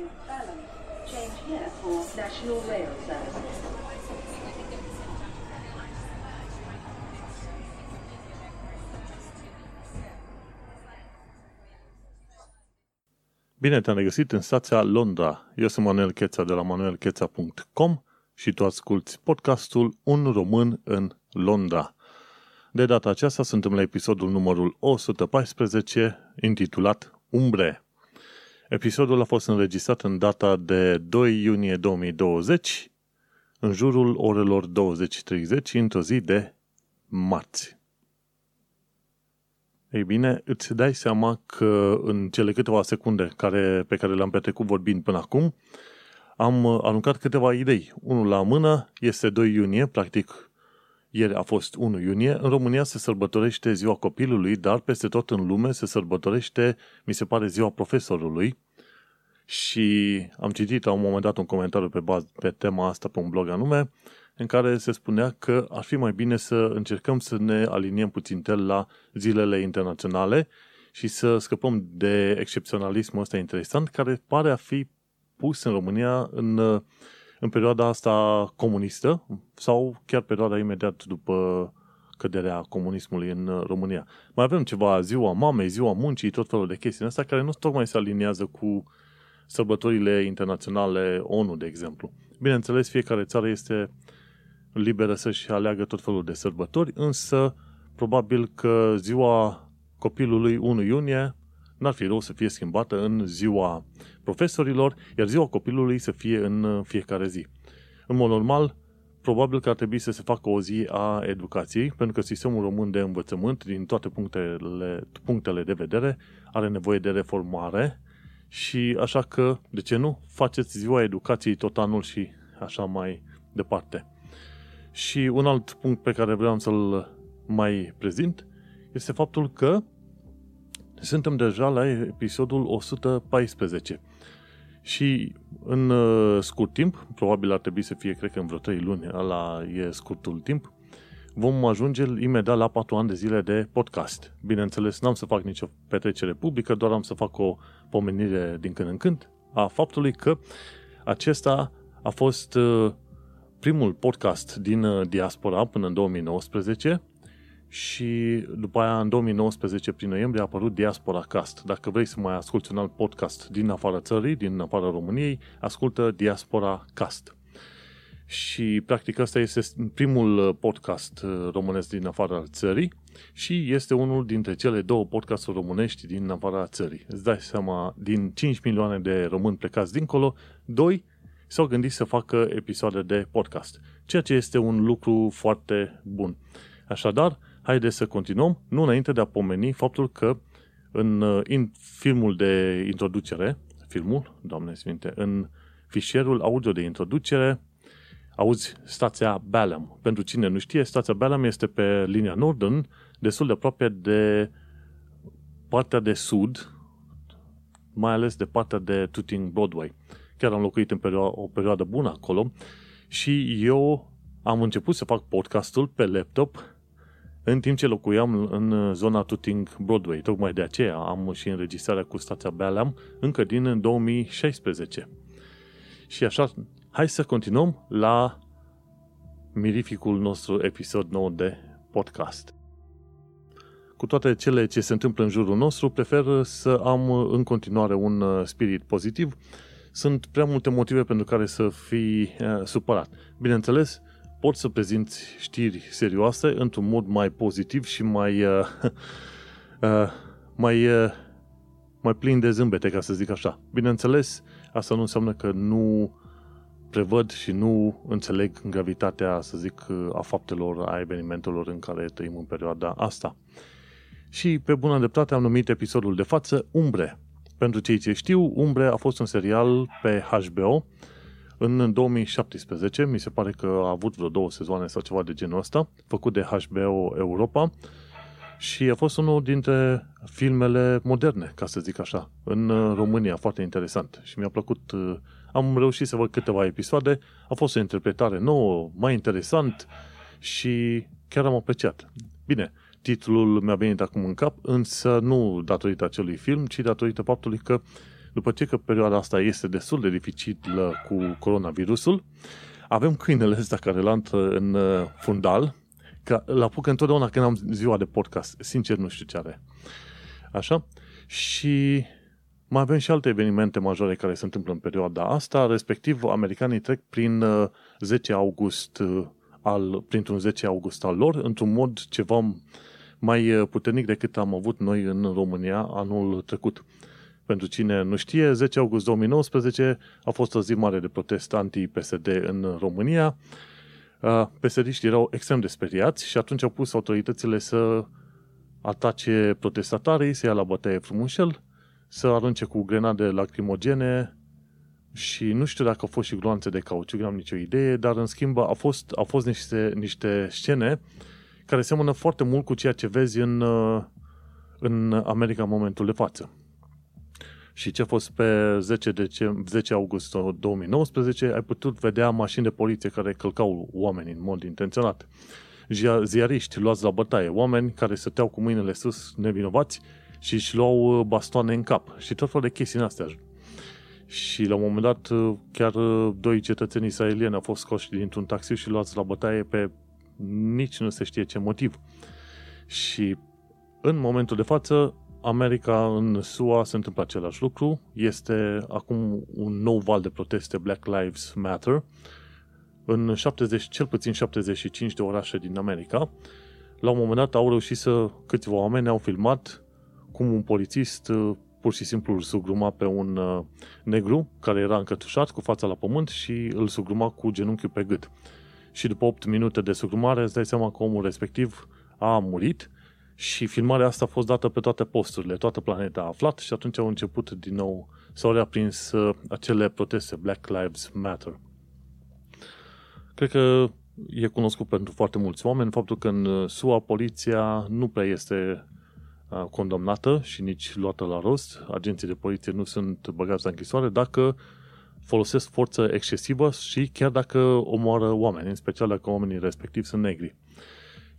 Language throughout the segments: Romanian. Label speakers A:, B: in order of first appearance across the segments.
A: to Balham. Change here for National Rail Service.
B: Bine te-am regăsit în stația Londra. Eu sunt Manuel Cheța de la manuelcheța.com și tu asculti podcastul Un român în Londra. De data aceasta suntem la episodul numărul 114, intitulat Umbre. Episodul a fost înregistrat în data de 2 iunie 2020, în jurul orelor 20.30, într-o zi de marți. Ei bine, îți dai seama că în cele câteva secunde care, pe care le-am petrecut vorbind până acum, am aruncat câteva idei. Unul la mână este 2 iunie, practic ieri a fost 1 iunie. În România se sărbătorește ziua copilului, dar peste tot în lume se sărbătorește, mi se pare, ziua profesorului. Și am citit la un moment dat un comentariu pe, baz, pe tema asta pe un blog anume, în care se spunea că ar fi mai bine să încercăm să ne aliniem puțin la zilele internaționale și să scăpăm de excepționalismul ăsta interesant care pare a fi pus în România în, în perioada asta comunistă sau chiar perioada imediat după căderea comunismului în România. Mai avem ceva ziua mamei, ziua muncii, tot felul de chestii astea care nu tocmai se aliniază cu sărbătorile internaționale ONU, de exemplu. Bineînțeles, fiecare țară este liberă să-și aleagă tot felul de sărbători, însă probabil că ziua copilului 1 iunie n-ar fi rău să fie schimbată în ziua profesorilor, iar ziua copilului să fie în fiecare zi. În mod normal, probabil că ar trebui să se facă o zi a educației, pentru că sistemul român de învățământ, din toate punctele, punctele de vedere, are nevoie de reformare și așa că, de ce nu, faceți ziua educației tot anul și așa mai departe. Și un alt punct pe care vreau să-l mai prezint este faptul că suntem deja la episodul 114. Și în uh, scurt timp, probabil ar trebui să fie, cred că în vreo 3 luni, la e scurtul timp, vom ajunge imediat la 4 ani de zile de podcast. Bineînțeles, n-am să fac nicio petrecere publică, doar am să fac o pomenire din când în când a faptului că acesta a fost uh, primul podcast din uh, diaspora până în 2019 și după aia în 2019, prin noiembrie, a apărut Diaspora Cast. Dacă vrei să mai asculti un alt podcast din afara țării, din afara României, ascultă Diaspora Cast. Și practic asta este primul uh, podcast uh, românesc din afara țării și este unul dintre cele două podcasturi românești din afara țării. Îți dai seama, din 5 milioane de români plecați dincolo, doi s-au gândit să facă episoade de podcast, ceea ce este un lucru foarte bun. Așadar, haideți să continuăm, nu înainte de a pomeni faptul că în, în filmul de introducere, filmul, doamne sfinte, în fișierul audio de introducere, auzi stația Balham. Pentru cine nu știe, stația Balham este pe linia Northern, destul de aproape de partea de sud, mai ales de partea de Tooting Broadway. Chiar am locuit în perio- o perioadă bună acolo și eu am început să fac podcastul pe laptop în timp ce locuiam în zona Tooting Broadway. Tocmai de aceea am și înregistrarea cu stația Balham încă din 2016. Și așa, hai să continuăm la mirificul nostru episod nou de podcast. Cu toate cele ce se întâmplă în jurul nostru, prefer să am în continuare un uh, spirit pozitiv. Sunt prea multe motive pentru care să fii uh, supărat. Bineînțeles, poți să prezinți știri serioase într-un mod mai pozitiv și mai uh, uh, mai uh, mai plin de zâmbete, ca să zic așa. Bineînțeles, asta nu înseamnă că nu prevăd și nu înțeleg gravitatea, să zic, a faptelor, a evenimentelor în care trăim în perioada asta. Și pe bună dreptate am numit episodul de față Umbre. Pentru cei ce știu, Umbre a fost un serial pe HBO în 2017, mi se pare că a avut vreo două sezoane sau ceva de genul ăsta, făcut de HBO Europa și a fost unul dintre filmele moderne, ca să zic așa, în România, foarte interesant și mi-a plăcut. Am reușit să văd câteva episoade, a fost o interpretare nouă, mai interesant și chiar am apreciat. Bine, titlul mi-a venit acum în cap, însă nu datorită acelui film, ci datorită faptului că după ce că perioada asta este destul de dificilă cu coronavirusul, avem câinele ăsta care l-a în uh, fundal, că îl apuc întotdeauna când am ziua de podcast. Sincer, nu știu ce are. Așa? Și mai avem și alte evenimente majore care se întâmplă în perioada asta, respectiv americanii trec prin 10 uh, august uh, al, printr-un 10 august al lor, într-un mod ceva mai puternic decât am avut noi în România anul trecut. Pentru cine nu știe, 10 august 2019 a fost o zi mare de protest anti-PSD în România. psd erau extrem de speriați și atunci au pus autoritățile să atace protestatarii, să ia la bătaie frumușel, să arunce cu grenade lacrimogene și nu știu dacă au fost și gloanțe de cauciuc, nu am nicio idee, dar în schimb a fost, au fost niște, niște scene care seamănă foarte mult cu ceea ce vezi în, în America în momentul de față și ce a fost pe 10, dece- 10 august 2019, ai putut vedea mașini de poliție care călcau oameni în mod intenționat. Ziariști luați la bătaie, oameni care stăteau cu mâinile sus nevinovați și își luau uh, bastoane în cap și tot felul de chestii în astea. Și la un moment dat uh, chiar uh, doi cetățeni israelieni au fost scoși dintr-un taxi și luați la bătaie pe nici nu se știe ce motiv. Și în momentul de față America, în SUA, se întâmplă același lucru. Este acum un nou val de proteste Black Lives Matter în 70, cel puțin 75 de orașe din America. La un moment dat au reușit să, câțiva oameni au filmat cum un polițist uh, pur și simplu îl sugruma pe un uh, negru care era încătușat cu fața la pământ și îl sugruma cu genunchiul pe gât. Și după 8 minute de sugrumare îți dai seama că omul respectiv a murit și filmarea asta a fost dată pe toate posturile, toată planeta a aflat și atunci au început din nou, s-au reaprins uh, acele proteste Black Lives Matter. Cred că e cunoscut pentru foarte mulți oameni faptul că în uh, SUA poliția nu prea este uh, condamnată și nici luată la rost. Agenții de poliție nu sunt băgați la închisoare dacă folosesc forță excesivă și chiar dacă omoară oameni, în special dacă oamenii respectivi sunt negri.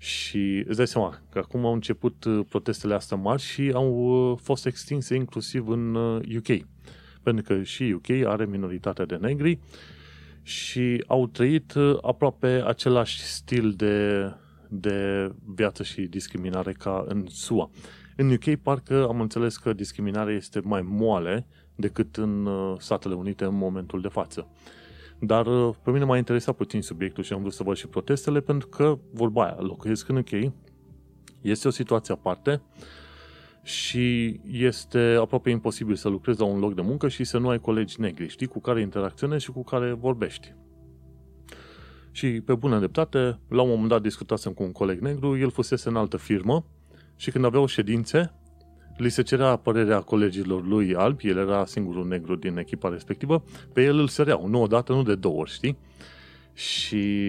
B: Și îți dai seama că acum au început uh, protestele astea mari și au uh, fost extinse inclusiv în UK. Uh, Pentru că și UK are minoritatea de negri și au trăit aproape același stil de, de viață și discriminare ca în SUA. În UK parcă am înțeles că discriminarea este mai moale decât în Statele Unite în momentul de față. Dar uh, pe mine m-a interesat puțin subiectul și am vrut să văd și protestele, pentru că, vorba aia, locuiesc în UK, este o situație aparte și este aproape imposibil să lucrezi la un loc de muncă și să nu ai colegi negri, știi, cu care interacționezi și cu care vorbești. Și pe bună dreptate, la un moment dat discutasem cu un coleg negru, el fusese în altă firmă și când aveau ședințe, li se cerea părerea colegilor lui albi, el era singurul negru din echipa respectivă, pe el îl săreau, nu odată, nu de două ori, știi? Și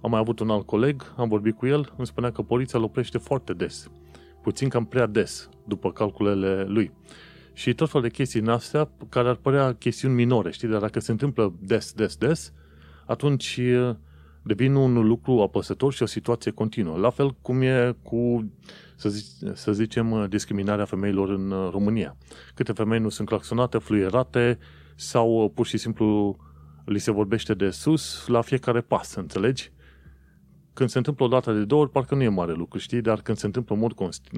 B: am mai avut un alt coleg, am vorbit cu el, îmi spunea că poliția îl oprește foarte des, puțin cam prea des, după calculele lui. Și tot felul de chestii în astea, care ar părea chestiuni minore, știi, dar dacă se întâmplă des, des, des, atunci devin un lucru apăsător și o situație continuă. La fel cum e cu să, zic, să zicem, discriminarea femeilor în uh, România. Câte femei nu sunt claxonate, fluierate sau uh, pur și simplu li se vorbește de sus la fiecare pas, înțelegi? Când se întâmplă o dată de două ori, parcă nu e mare lucru, știi? Dar când se întâmplă în mod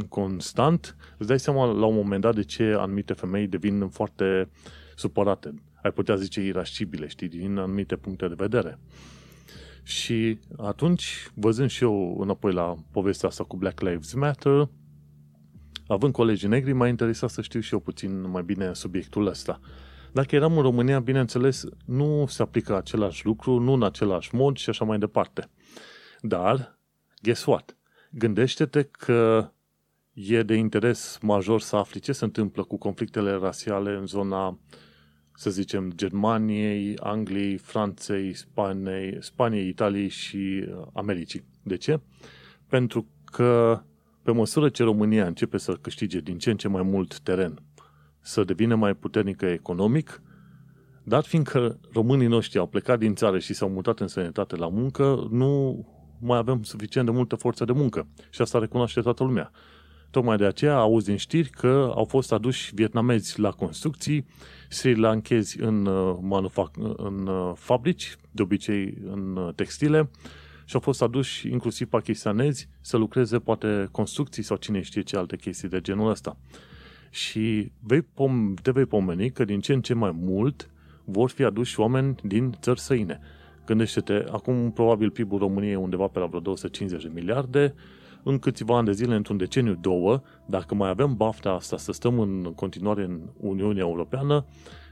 B: constant, îți dai seama la un moment dat de ce anumite femei devin foarte supărate. Ai putea zice irascibile, știi, din anumite puncte de vedere. Și atunci, văzând și eu înapoi la povestea asta cu Black Lives Matter, având colegii negri, m-a interesat să știu și eu puțin mai bine subiectul ăsta. Dacă eram în România, bineînțeles, nu se aplică același lucru, nu în același mod și așa mai departe. Dar, guess what? Gândește-te că e de interes major să afli ce se întâmplă cu conflictele rasiale în zona să zicem, Germaniei, Angliei, Franței, Spaniei, Spaniei, Italiei și uh, Americii. De ce? Pentru că pe măsură ce România începe să câștige din ce în ce mai mult teren, să devină mai puternică economic, dat fiindcă românii noștri au plecat din țară și s-au mutat în sănătate la muncă, nu mai avem suficient de multă forță de muncă. Și asta recunoaște toată lumea. Tocmai de aceea auzi din știri că au fost aduși vietnamezi la construcții sri lankezi în, uh, manufac- în uh, fabrici, de obicei în uh, textile, și au fost aduși inclusiv pakistanezi să lucreze poate construcții sau cine știe ce alte chestii de genul ăsta. Și vei pom- te vei pomeni că din ce în ce mai mult vor fi aduși oameni din țări săine. Gândește-te, acum probabil PIB-ul României e undeva pe la vreo 250 de miliarde, în câțiva ani de zile, într-un deceniu, două, dacă mai avem bafta asta să stăm în continuare în Uniunea Europeană,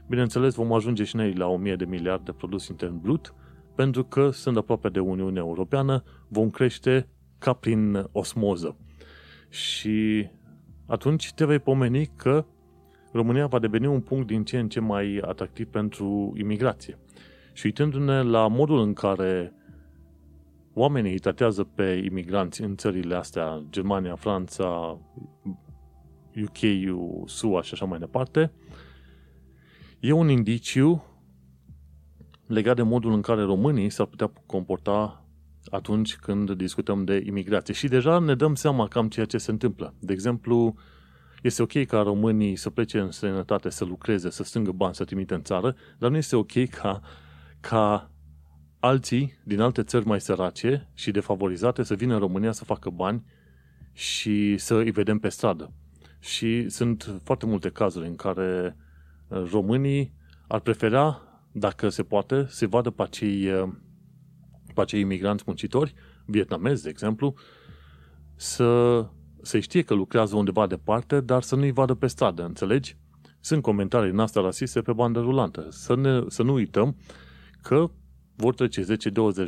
B: bineînțeles vom ajunge și noi la 1000 de miliarde de produs intern brut, pentru că sunt aproape de Uniunea Europeană, vom crește ca prin osmoză. Și atunci te vei pomeni că România va deveni un punct din ce în ce mai atractiv pentru imigrație. Și uitându-ne la modul în care oamenii îi tratează pe imigranți în țările astea, Germania, Franța, UK, SUA și așa mai departe, e un indiciu legat de modul în care românii s-ar putea comporta atunci când discutăm de imigrație. Și deja ne dăm seama cam ceea ce se întâmplă. De exemplu, este ok ca românii să plece în străinătate, să lucreze, să strângă bani, să trimite în țară, dar nu este ok ca, ca alții din alte țări mai sărace și defavorizate să vină în România să facă bani și să îi vedem pe stradă. Și sunt foarte multe cazuri în care uh, românii ar prefera, dacă se poate, să vadă pe acei, uh, pe acei imigranți muncitori, vietnamezi, de exemplu, să, să știe că lucrează undeva departe, dar să nu-i vadă pe stradă, înțelegi? Sunt comentarii în asta rasiste pe bandă rulantă. Să, ne, să nu uităm că vor trece 10-20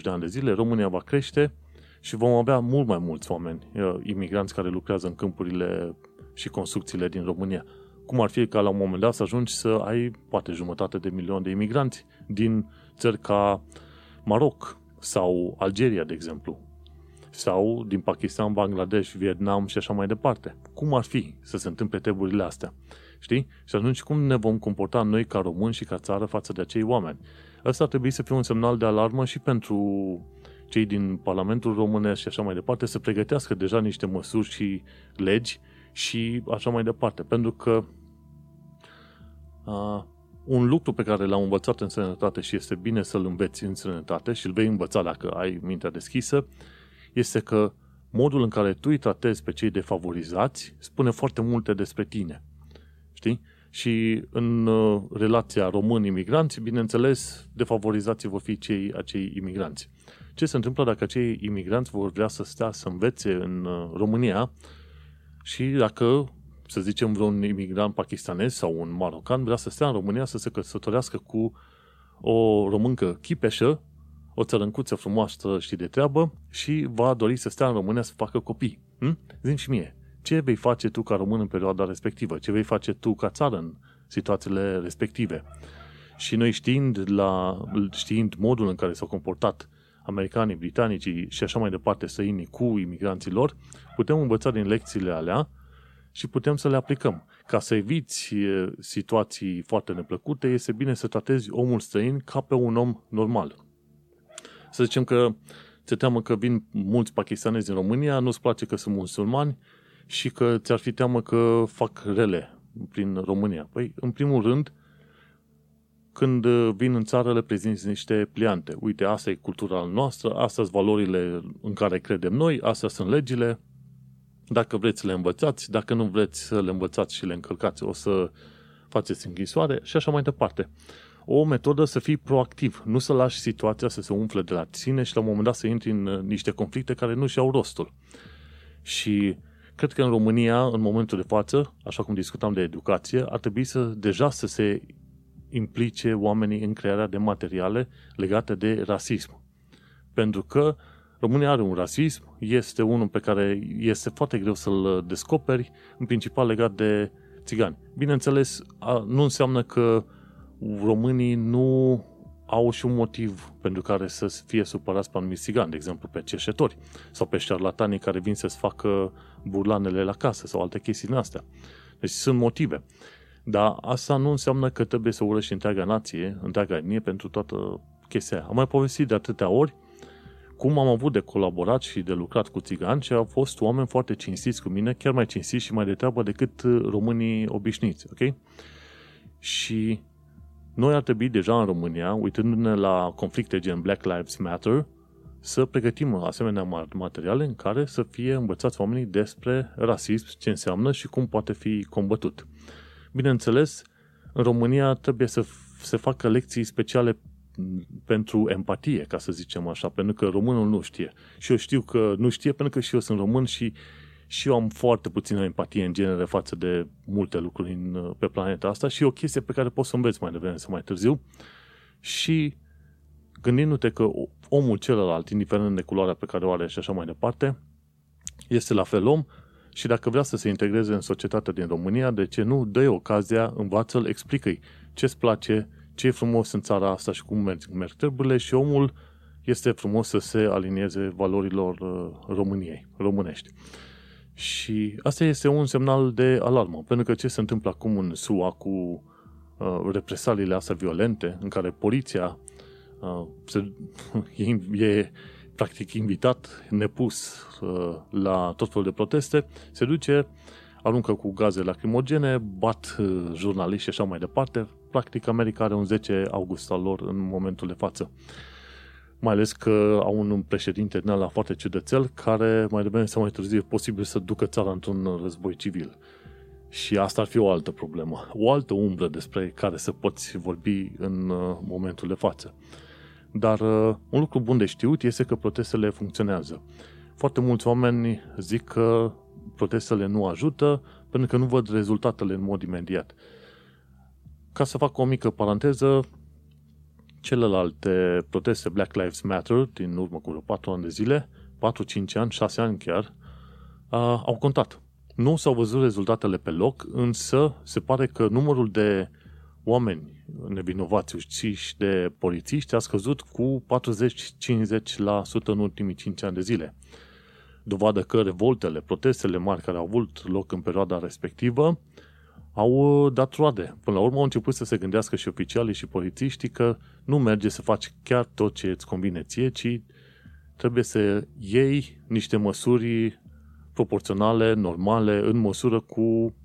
B: de ani de zile, România va crește și vom avea mult mai mulți oameni, uh, imigranți care lucrează în câmpurile și construcțiile din România. Cum ar fi ca la un moment dat să ajungi să ai poate jumătate de milion de imigranți din țări ca Maroc sau Algeria, de exemplu, sau din Pakistan, Bangladesh, Vietnam și așa mai departe. Cum ar fi să se întâmple treburile astea? Știi? Și atunci cum ne vom comporta noi ca români și ca țară față de acei oameni? Ăsta ar trebui să fie un semnal de alarmă și pentru cei din Parlamentul Românesc și așa mai departe să pregătească deja niște măsuri și legi și așa mai departe. Pentru că uh, un lucru pe care l-am învățat în sănătate și este bine să-l înveți în sănătate și îl vei învăța dacă ai mintea deschisă, este că modul în care tu îi tratezi pe cei defavorizați spune foarte multe despre tine. Știi? Și în uh, relația român-imigranți, bineînțeles, defavorizații vor fi cei acei imigranți. Ce se întâmplă dacă acei imigranți vor vrea să stea să învețe în uh, România și dacă, să zicem, vreun imigrant pakistanez sau un marocan vrea să stea în România să se căsătorească cu o româncă chipeșă, o țărâncuță frumoasă și de treabă și va dori să stea în România să facă copii. Hm? Zim și mie, ce vei face tu ca român în perioada respectivă, ce vei face tu ca țară în situațiile respective. Și noi știind, la, știind modul în care s-au comportat americanii, britanicii și așa mai departe săinii cu imigranții lor, putem învăța din lecțiile alea și putem să le aplicăm. Ca să eviți situații foarte neplăcute, este bine să tratezi omul străin ca pe un om normal. Să zicem că ți teamă că vin mulți pakistanezi din România, nu-ți place că sunt musulmani, și că ți-ar fi teamă că fac rele prin România. Păi, în primul rând, când vin în țară, le prezinți niște pliante. Uite, asta e cultura noastră, astea sunt valorile în care credem noi, astea sunt legile. Dacă vreți să le învățați, dacă nu vreți să le învățați și le încălcați, o să faceți închisoare și așa mai departe. O metodă să fii proactiv, nu să lași situația să se umfle de la tine și la un moment dat să intri în niște conflicte care nu și-au rostul. Și Cred că în România, în momentul de față, așa cum discutam de educație, ar trebui să deja să se implice oamenii în crearea de materiale legate de rasism. Pentru că România are un rasism, este unul pe care este foarte greu să-l descoperi, în principal legat de țigani. Bineînțeles, nu înseamnă că românii nu au și un motiv pentru care să fie supărați pe anumiți țigani, de exemplu pe cerșetori sau pe șarlatanii care vin să-ți facă burlanele la casă sau alte chestii din astea. Deci sunt motive. Dar asta nu înseamnă că trebuie să urăști întreaga nație, întreaga etnie pentru toată chestia aia. Am mai povestit de atâtea ori cum am avut de colaborat și de lucrat cu țigani și au fost oameni foarte cinstiți cu mine, chiar mai cinstiți și mai de treabă decât românii obișnuiți, ok? Și Noi ar trebui deja în România, uitându-ne la conflicte gen Black Lives Matter, să pregătim asemenea materiale în care să fie învățați oamenii despre rasism, ce înseamnă și cum poate fi combătut. Bineînțeles, în România trebuie să se facă lecții speciale pentru empatie, ca să zicem așa, pentru că românul nu știe. Și eu știu că nu știe pentru că și eu sunt român și, și eu am foarte puțină empatie în genere față de multe lucruri în, pe planeta asta și e o chestie pe care poți să înveți mai devreme sau mai târziu. Și gândindu-te că omul celălalt, indiferent de culoarea pe care o are și așa mai departe, este la fel om și dacă vrea să se integreze în societatea din România, de ce nu, dă ocazia, învață-l, explică-i ce-ți place, ce e frumos în țara asta și cum merg, merg treburile și omul este frumos să se alinieze valorilor uh, României, românești. Și asta este un semnal de alarmă, pentru că ce se întâmplă acum în SUA cu uh, represaliile astea violente, în care poliția uh, se, e, e practic invitat, nepus uh, la tot felul de proteste, se duce, aruncă cu gaze lacrimogene, bat uh, jurnaliști și așa mai departe. Practic, America are un 10 august al lor în momentul de față. Mai ales că au un președinte din ala foarte ciudățel care mai devreme sau mai târziu e posibil să ducă țara într-un război civil. Și asta ar fi o altă problemă, o altă umbră despre care să poți vorbi în uh, momentul de față. Dar uh, un lucru bun de știut este că protestele funcționează. Foarte mulți oameni zic că protestele nu ajută pentru că nu văd rezultatele în mod imediat. Ca să fac o mică paranteză, celelalte proteste Black Lives Matter din urmă cu 4 ani de zile, 4-5 ani, 6 ani chiar, uh, au contat. Nu s-au văzut rezultatele pe loc, însă se pare că numărul de oameni nevinovați uciși de polițiști a scăzut cu 40-50% în ultimii 5 ani de zile. Dovadă că revoltele, protestele mari care au avut loc în perioada respectivă au dat roade. Până la urmă au început să se gândească și oficialii și polițiștii că nu merge să faci chiar tot ce îți convine ție, ci trebuie să iei niște măsuri proporționale, normale, în măsură cu,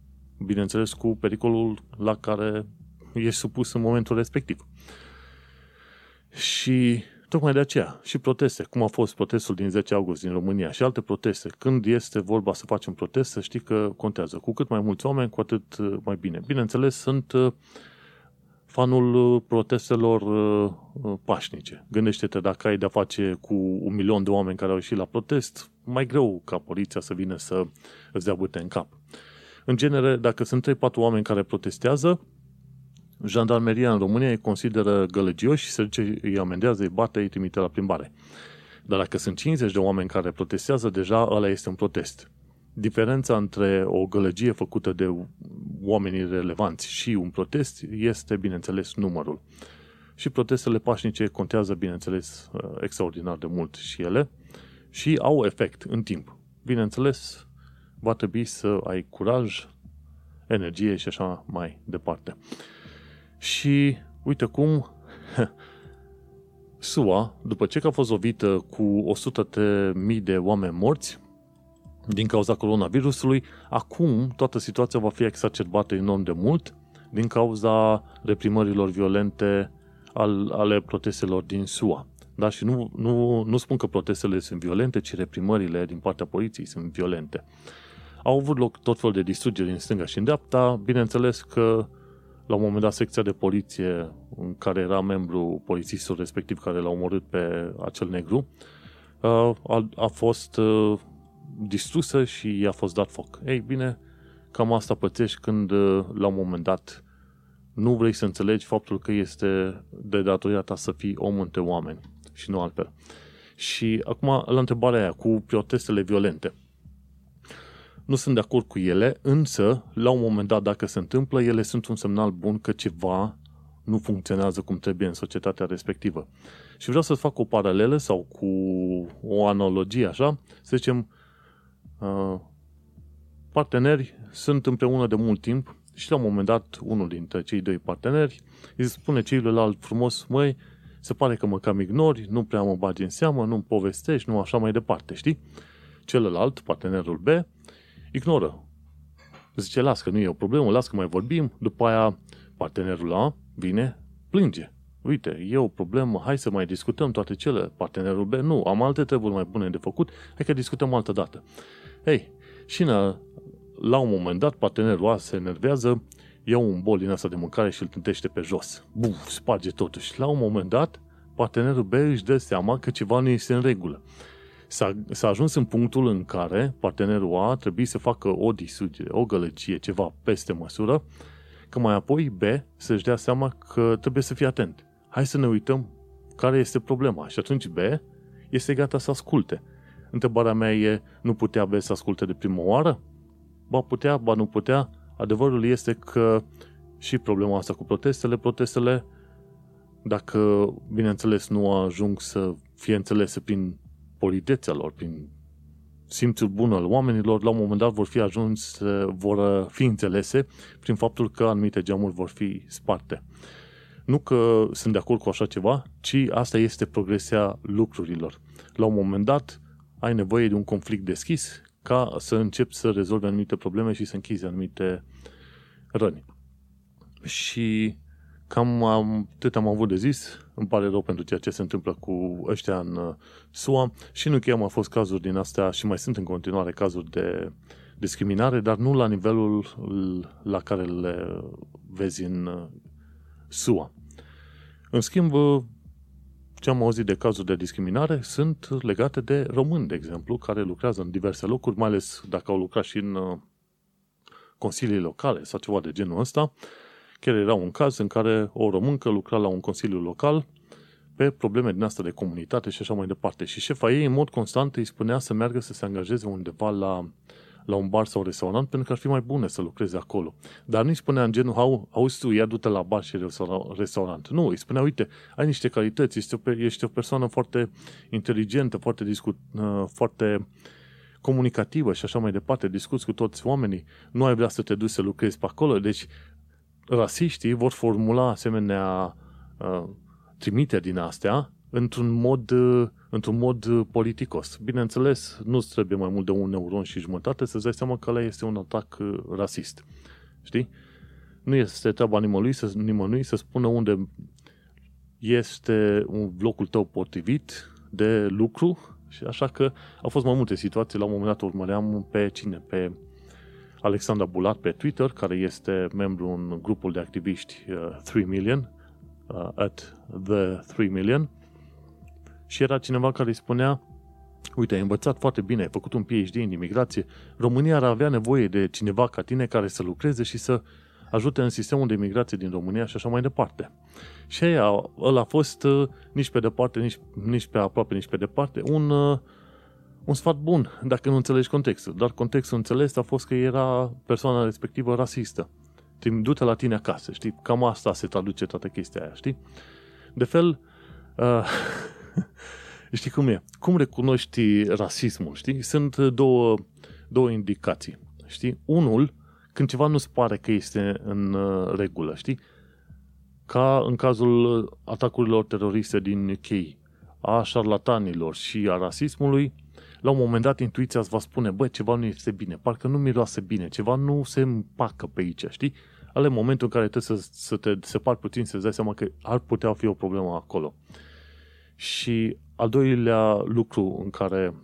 B: bineînțeles, cu pericolul la care ești supus în momentul respectiv. Și tocmai de aceea, și proteste, cum a fost protestul din 10 august din România și alte proteste, când este vorba să facem protest, să știi că contează. Cu cât mai mulți oameni, cu atât uh, mai bine. Bineînțeles, sunt uh, fanul uh, protestelor pașnice. Gândește-te dacă ai de-a face cu un milion de oameni care au ieșit la protest, mai greu ca poliția să vină să îți dea băte în cap. În genere, dacă sunt 3-4 oameni care protestează, Jandarmeria în România îi consideră gălăgioși și se duce, îi amendează, îi bate, îi trimite la plimbare. Dar dacă sunt 50 de oameni care protestează, deja ăla este un protest. Diferența între o gălăgie făcută de oamenii relevanți și un protest este, bineînțeles, numărul. Și protestele pașnice contează, bineînțeles, uh, extraordinar de mult și ele și au efect în timp. Bineînțeles, va trebui să ai curaj, energie și așa mai departe. Și uite cum SUA, după ce a fost lovită cu 100.000 de oameni morți din cauza coronavirusului, acum toată situația va fi exacerbată enorm de mult din cauza reprimărilor violente al, ale protestelor din SUA. Da? Și nu, nu, nu spun că protestele sunt violente, ci reprimările din partea poliției sunt violente. Au avut loc tot fel de distrugeri în stânga și în dreapta, bineînțeles că la un moment dat secția de poliție în care era membru polițistul respectiv care l-a omorât pe acel negru a, a fost distrusă și i-a fost dat foc. Ei bine, cam asta pățești când la un moment dat nu vrei să înțelegi faptul că este de datoria ta să fii om între oameni și nu altfel. Și acum, la întrebarea aia, cu protestele violente – nu sunt de acord cu ele, însă, la un moment dat, dacă se întâmplă, ele sunt un semnal bun că ceva nu funcționează cum trebuie în societatea respectivă. Și vreau să fac o paralelă sau cu o analogie, așa, să zicem, uh, parteneri sunt împreună de mult timp și la un moment dat unul dintre cei doi parteneri îi spune celuilalt frumos, măi, se pare că mă cam ignori, nu prea mă bagi în seamă, nu-mi povestești, nu așa mai departe, știi? Celălalt, partenerul B, ignoră. Zice, las că nu e o problemă, las că mai vorbim. După aia, partenerul A vine, plânge. Uite, e o problemă, hai să mai discutăm toate cele. Partenerul B, nu, am alte treburi mai bune de făcut, hai că discutăm altă dată. Ei, și în, la un moment dat, partenerul A se enervează, ia un bol din asta de mâncare și îl tântește pe jos. Buf, sparge totul. Și la un moment dat, partenerul B își dă seama că ceva nu este în regulă. S-a, s-a ajuns în punctul în care partenerul A trebuie să facă o disugere, o gălăgie, ceva peste măsură, că mai apoi B să-și dea seama că trebuie să fie atent. Hai să ne uităm care este problema. Și atunci B este gata să asculte. Întrebarea mea e, nu putea B să asculte de prima oară? Ba putea, ba nu putea. Adevărul este că și problema asta cu protestele, protestele, dacă, bineînțeles, nu ajung să fie înțelese prin politețea lor, prin simțul bun al oamenilor, la un moment dat vor fi ajuns, vor fi înțelese prin faptul că anumite geamuri vor fi sparte. Nu că sunt de acord cu așa ceva, ci asta este progresia lucrurilor. La un moment dat, ai nevoie de un conflict deschis ca să începi să rezolvi anumite probleme și să închizi anumite răni. Și cam atât am avut de zis. Îmi pare rău pentru ceea ce se întâmplă cu ăștia în uh, SUA și nu că am fost cazuri din astea și mai sunt în continuare cazuri de discriminare, dar nu la nivelul la care le vezi în uh, SUA. În schimb, uh, ce am auzit de cazuri de discriminare sunt legate de români, de exemplu, care lucrează în diverse locuri, mai ales dacă au lucrat și în consilii locale sau ceva de genul ăsta, Chiar era un caz în care o româncă lucra la un consiliu local pe probleme din asta de comunitate și așa mai departe. Și șefa ei, în mod constant, îi spunea să meargă să se angajeze undeva la, la un bar sau restaurant pentru că ar fi mai bune să lucreze acolo. Dar nu-i spunea în genul, auzi tu, ia du-te la bar și restaurant. Nu, îi spunea, uite, ai niște calități, ești o, ești o persoană foarte inteligentă, foarte, discut, uh, foarte comunicativă și așa mai departe, discuți cu toți oamenii, nu ai vrea să te duci să lucrezi pe acolo, deci rasiștii vor formula asemenea uh, trimiteri din astea într-un mod, uh, într-un mod uh, politicos. Bineînțeles, nu trebuie mai mult de un neuron și jumătate să-ți dai seama că ăla este un atac uh, rasist. Știi? Nu este treaba nimănui să, nimănui să spună unde este un locul tău potrivit de lucru și așa că au fost mai multe situații. La un moment dat urmăream pe cine? Pe Alexandra Bulat pe Twitter, care este membru în grupul de activiști uh, 3 Million, uh, at the 3 Million, și era cineva care îi spunea uite, ai învățat foarte bine, ai făcut un PhD în imigrație, România ar avea nevoie de cineva ca tine care să lucreze și să ajute în sistemul de imigrație din România și așa mai departe. Și aia, ăla a fost uh, nici pe departe, nici, nici pe aproape, nici pe departe, un uh, un sfat bun, dacă nu înțelegi contextul. Dar contextul înțeles a fost că era persoana respectivă rasistă. Du-te la tine acasă, știi? Cam asta se traduce toată chestia aia, știi? De fel, uh, știi cum e? Cum recunoști rasismul, știi? Sunt două, două indicații, știi? Unul, când ceva nu-ți pare că este în uh, regulă, știi? Ca în cazul atacurilor teroriste din UK, a șarlatanilor și a rasismului, la un moment dat intuiția îți va spune, bă, ceva nu este bine, parcă nu miroase bine, ceva nu se împacă pe aici, știi? Ale momentul în care trebuie să, să te separi puțin, să-ți dai seama că ar putea fi o problemă acolo. Și al doilea lucru în care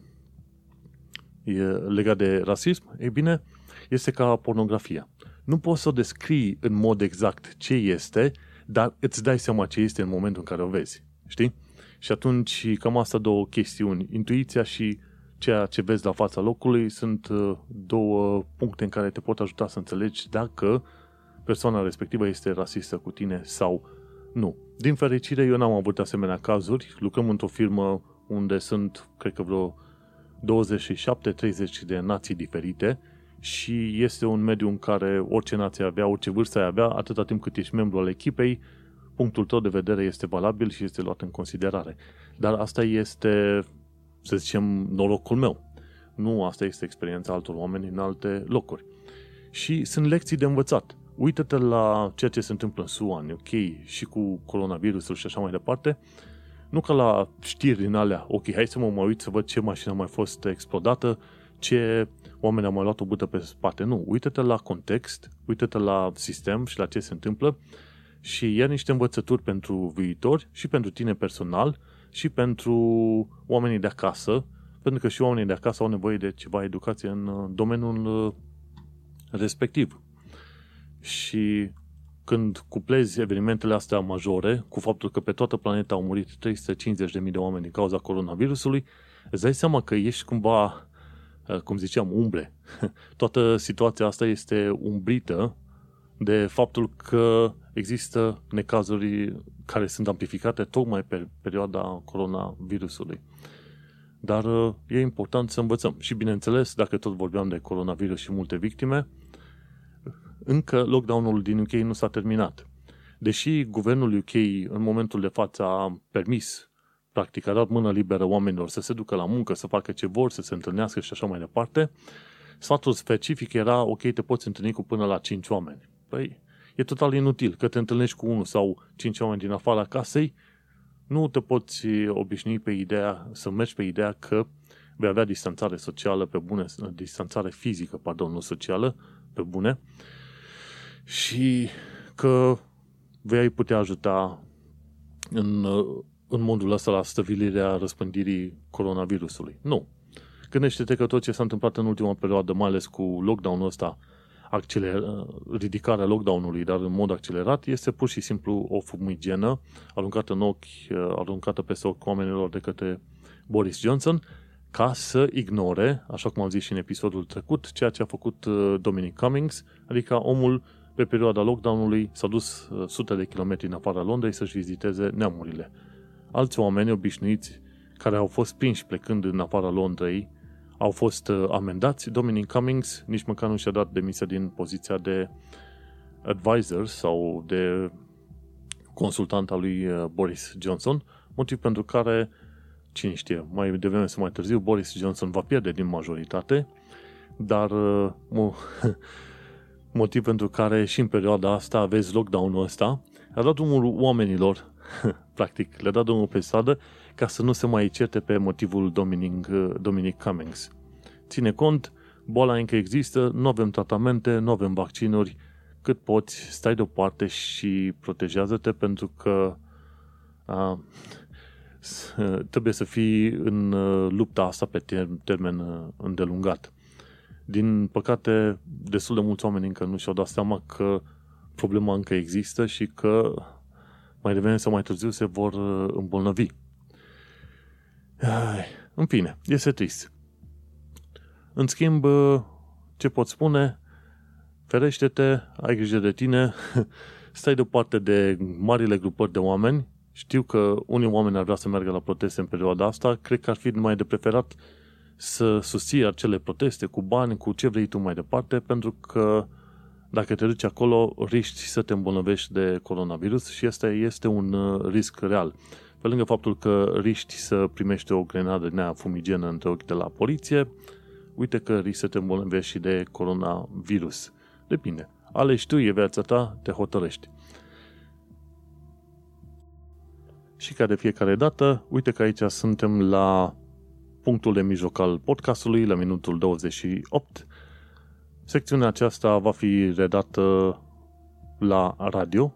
B: e legat de rasism, e bine, este ca pornografia. Nu poți să o descrii în mod exact ce este, dar îți dai seama ce este în momentul în care o vezi. Știi? Și atunci, cam asta două chestiuni, intuiția și ceea ce vezi la fața locului sunt uh, două puncte în care te pot ajuta să înțelegi dacă persoana respectivă este rasistă cu tine sau nu. Din fericire, eu n-am avut asemenea cazuri. Lucrăm într-o firmă unde sunt, cred că vreo 27-30 de nații diferite și este un mediu în care orice nație avea, orice vârstă ai avea, atâta timp cât ești membru al echipei, punctul tău de vedere este valabil și este luat în considerare. Dar asta este să zicem, norocul meu. Nu asta este experiența altor oameni în alte locuri. Și sunt lecții de învățat. Uită-te la ceea ce se întâmplă în SUA, în UK și cu coronavirusul și așa mai departe. Nu ca la știri din alea, ok, hai să mă mai uit să văd ce mașină a mai fost explodată, ce oameni au mai luat o bută pe spate. Nu, uită-te la context, uită-te la sistem și la ce se întâmplă și ia niște învățături pentru viitor și pentru tine personal și pentru oamenii de acasă, pentru că și oamenii de acasă au nevoie de ceva educație în uh, domeniul uh, respectiv. Și când cuplezi evenimentele astea majore cu faptul că pe toată planeta au murit 350.000 de oameni din cauza coronavirusului, îți dai seama că ești cumva, uh, cum ziceam, umbre. Toată situația asta este umbrită de faptul că există necazuri care sunt amplificate tocmai pe perioada coronavirusului. Dar uh, e important să învățăm. Și bineînțeles, dacă tot vorbeam de coronavirus și multe victime, încă lockdown-ul din UK nu s-a terminat. Deși guvernul UK în momentul de față a permis, practic a dat mână liberă oamenilor să se ducă la muncă, să facă ce vor, să se întâlnească și așa mai departe, sfatul specific era, ok, te poți întâlni cu până la 5 oameni. Păi, e total inutil că te întâlnești cu unul sau 5 oameni din afara casei, nu te poți obișnui pe ideea, să mergi pe ideea că vei avea distanțare socială pe bune, distanțare fizică, pardon, nu socială, pe bune, și că vei putea ajuta în, în modul ăsta la stăvilirea răspândirii coronavirusului. Nu. Gândește-te că tot ce s-a întâmplat în ultima perioadă, mai ales cu lockdown-ul ăsta, acceler, ridicarea lockdown-ului, dar în mod accelerat, este pur și simplu o fumigenă aruncată în ochi, aruncată peste ochi oamenilor de către Boris Johnson, ca să ignore, așa cum am zis și în episodul trecut, ceea ce a făcut uh, Dominic Cummings, adică omul pe perioada lockdown-ului s-a dus uh, sute de kilometri în afara Londrei să-și viziteze neamurile. Alți oameni obișnuiți care au fost prinși plecând în afara Londrei au fost uh, amendați. Dominic Cummings nici măcar nu și-a dat demisia din poziția de advisor sau de consultant al lui Boris Johnson, motiv pentru care cine știe, mai devreme sau mai târziu, Boris Johnson va pierde din majoritate, dar uh, motiv pentru care și în perioada asta aveți lockdown-ul ăsta, a dat drumul oamenilor, practic, le-a dat drumul pe stradă ca să nu se mai certe pe motivul Dominic, uh, Dominic Cummings. Ține cont, boala încă există, nu avem tratamente, nu avem vaccinuri, cât poți, stai deoparte și protejează-te pentru că uh, trebuie să fii în uh, lupta asta pe termen uh, îndelungat. Din păcate, destul de mulți oameni încă nu și-au dat seama că problema încă există și că mai devreme sau mai târziu se vor uh, îmbolnăvi. În fine, este trist. În schimb, ce pot spune? Ferește-te, ai grijă de tine, stai deoparte de marile grupări de oameni știu că unii oameni ar vrea să meargă la proteste în perioada asta, cred că ar fi mai de preferat să susții acele proteste cu bani, cu ce vrei tu mai departe, pentru că dacă te duci acolo, riști să te îmbolnăvești de coronavirus și asta este un uh, risc real. Pe lângă faptul că riști să primești o grenadă nea fumigenă între ochi de la poliție, uite că riști să te îmbolnăvești și de coronavirus. Depinde. Alegi tu, e viața ta, te hotărăști. Și ca de fiecare dată, uite că aici suntem la punctul de mijloc al podcastului, la minutul 28. Secțiunea aceasta va fi redată la radio,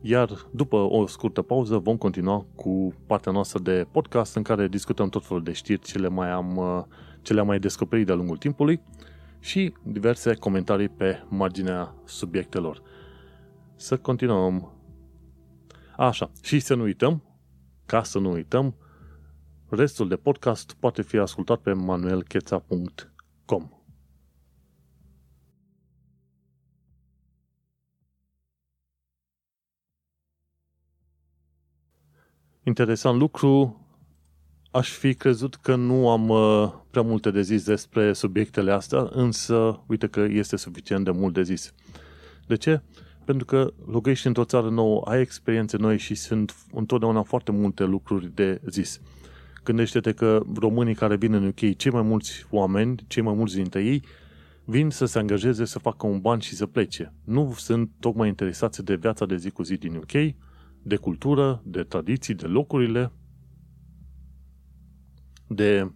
B: iar după o scurtă pauză vom continua cu partea noastră de podcast în care discutăm tot felul de știri ce le mai am, ce le-am mai descoperit de-a lungul timpului și diverse comentarii pe marginea subiectelor. Să continuăm Așa, și să nu uităm, ca să nu uităm, restul de podcast poate fi ascultat pe manuelcheța.com. Interesant lucru, aș fi crezut că nu am uh, prea multe de zis despre subiectele astea, însă uite că este suficient de mult de zis. De ce? pentru că locuiești într-o țară nouă, ai experiențe noi și sunt întotdeauna foarte multe lucruri de zis. Gândește-te că românii care vin în UK, cei mai mulți oameni, cei mai mulți dintre ei, vin să se angajeze, să facă un ban și să plece. Nu sunt tocmai interesați de viața de zi cu zi din UK, de cultură, de tradiții, de locurile, de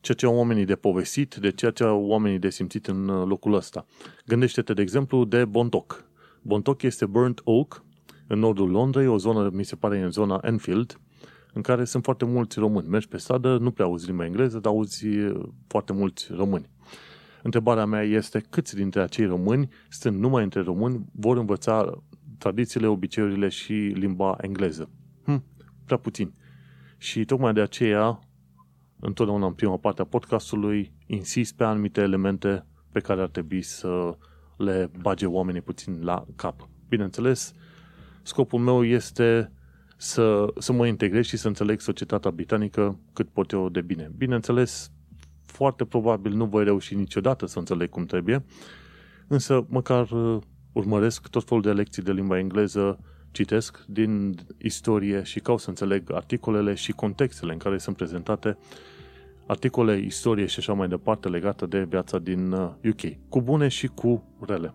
B: ceea ce au oamenii de povestit, de ceea ce au oamenii de simțit în locul ăsta. Gândește-te, de exemplu, de Bontoc. Bontoc este Burnt Oak, în nordul Londrei, o zonă, mi se pare, în zona Enfield, în care sunt foarte mulți români. Mergi pe stradă, nu prea auzi limba engleză, dar auzi foarte mulți români. Întrebarea mea este câți dintre acei români, stând numai între români, vor învăța tradițiile, obiceiurile și limba engleză? Hm, prea puțin. Și tocmai de aceea, întotdeauna în prima parte a podcastului, insist pe anumite elemente pe care ar trebui să le bage oamenii puțin la cap. Bineînțeles, scopul meu este să, să mă integrez și să înțeleg societatea britanică cât pot eu de bine. Bineînțeles, foarte probabil nu voi reuși niciodată să înțeleg cum trebuie, însă măcar uh, urmăresc tot felul de lecții de limba engleză, citesc din istorie și caut să înțeleg articolele și contextele în care sunt prezentate articole, istorie și așa mai departe legate de viața din UK, uh, cu bune și cu rele.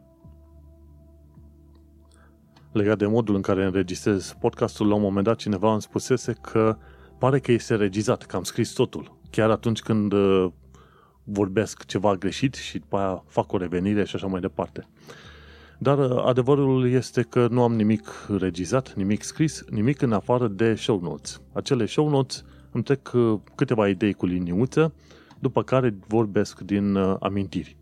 B: Legat de modul în care înregistrez podcastul, la un moment dat cineva îmi spusese că pare că este regizat, că am scris totul. Chiar atunci când uh, vorbesc ceva greșit și după aia fac o revenire și așa mai departe. Dar uh, adevărul este că nu am nimic regizat, nimic scris, nimic în afară de show notes. Acele show notes îmi trec uh, câteva idei cu liniuță, după care vorbesc din uh, amintiri.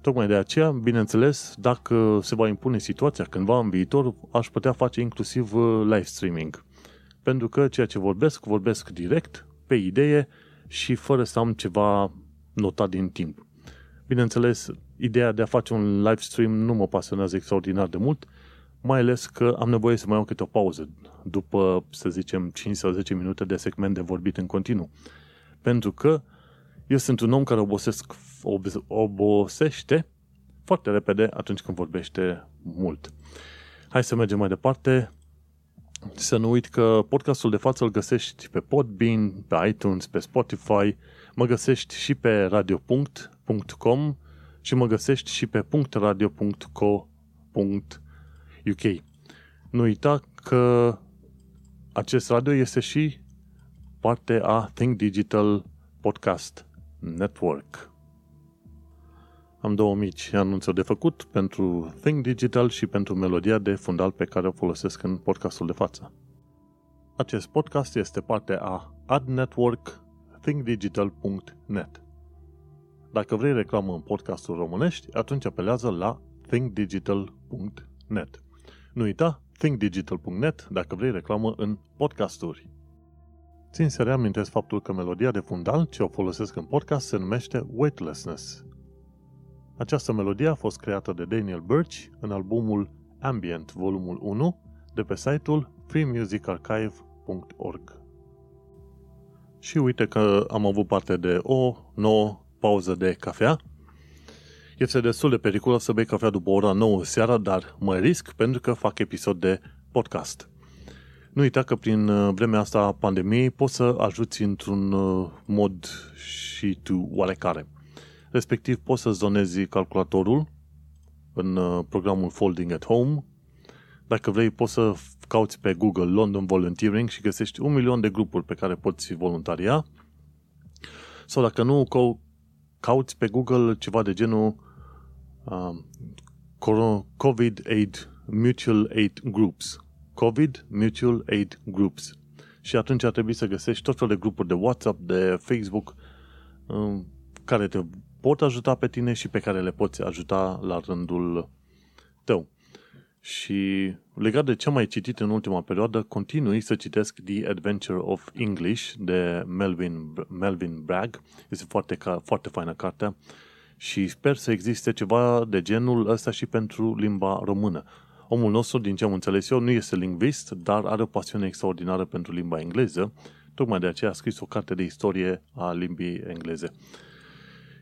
B: Tocmai de aceea, bineînțeles, dacă se va impune situația cândva în viitor, aș putea face inclusiv live streaming. Pentru că ceea ce vorbesc, vorbesc direct, pe idee și fără să am ceva notat din timp. Bineînțeles, ideea de a face un live stream nu mă pasionează extraordinar de mult, mai ales că am nevoie să mai iau câte o pauză după, să zicem, 5 sau 10 minute de segment de vorbit în continuu. Pentru că eu sunt un om care obosesc, obosește foarte repede atunci când vorbește mult. Hai să mergem mai departe. Să nu uit că podcastul de față îl găsești pe Podbean, pe iTunes, pe Spotify, mă găsești și pe radio.com și mă găsești și pe .radio.co.uk. Nu uita că acest radio este și parte a Think Digital Podcast Network. Am două mici anunțuri de făcut pentru Think Digital și pentru melodia de fundal pe care o folosesc în podcastul de față. Acest podcast este parte a Ad Network thinkdigital.net. Dacă vrei reclamă în podcastul românești, atunci apelează la thinkdigital.net. Nu uita, thinkdigital.net dacă vrei reclamă în podcasturi. Țin să reamintesc faptul că melodia de fundal ce o folosesc în podcast se numește Weightlessness. Această melodie a fost creată de Daniel Birch în albumul Ambient volumul 1 de pe site-ul freemusicarchive.org. Și uite că am avut parte de o nouă pauză de cafea. Este destul de periculos să bei cafea după ora 9 seara, dar mă risc pentru că fac episod de podcast. Nu uita că prin uh, vremea asta a pandemiei poți să ajuți într-un uh, mod și tu oarecare. Respectiv poți să zonezi calculatorul în uh, programul Folding at Home. Dacă vrei poți să cauți pe Google London Volunteering și găsești un milion de grupuri pe care poți voluntaria. Sau dacă nu, cauți pe Google ceva de genul uh, COVID Aid Mutual Aid Groups. COVID Mutual Aid Groups. Și atunci ar trebui să găsești tot felul de grupuri de WhatsApp, de Facebook, uh, care te pot ajuta pe tine și pe care le poți ajuta la rândul tău. Și legat de ce am mai citit în ultima perioadă, continui să citesc The Adventure of English de Melvin, Melvin Bragg. Este foarte, foarte faină carte și sper să existe ceva de genul ăsta și pentru limba română. Omul nostru, din ce am înțeles eu, nu este lingvist, dar are o pasiune extraordinară pentru limba engleză. Tocmai de aceea a scris o carte de istorie a limbii engleze.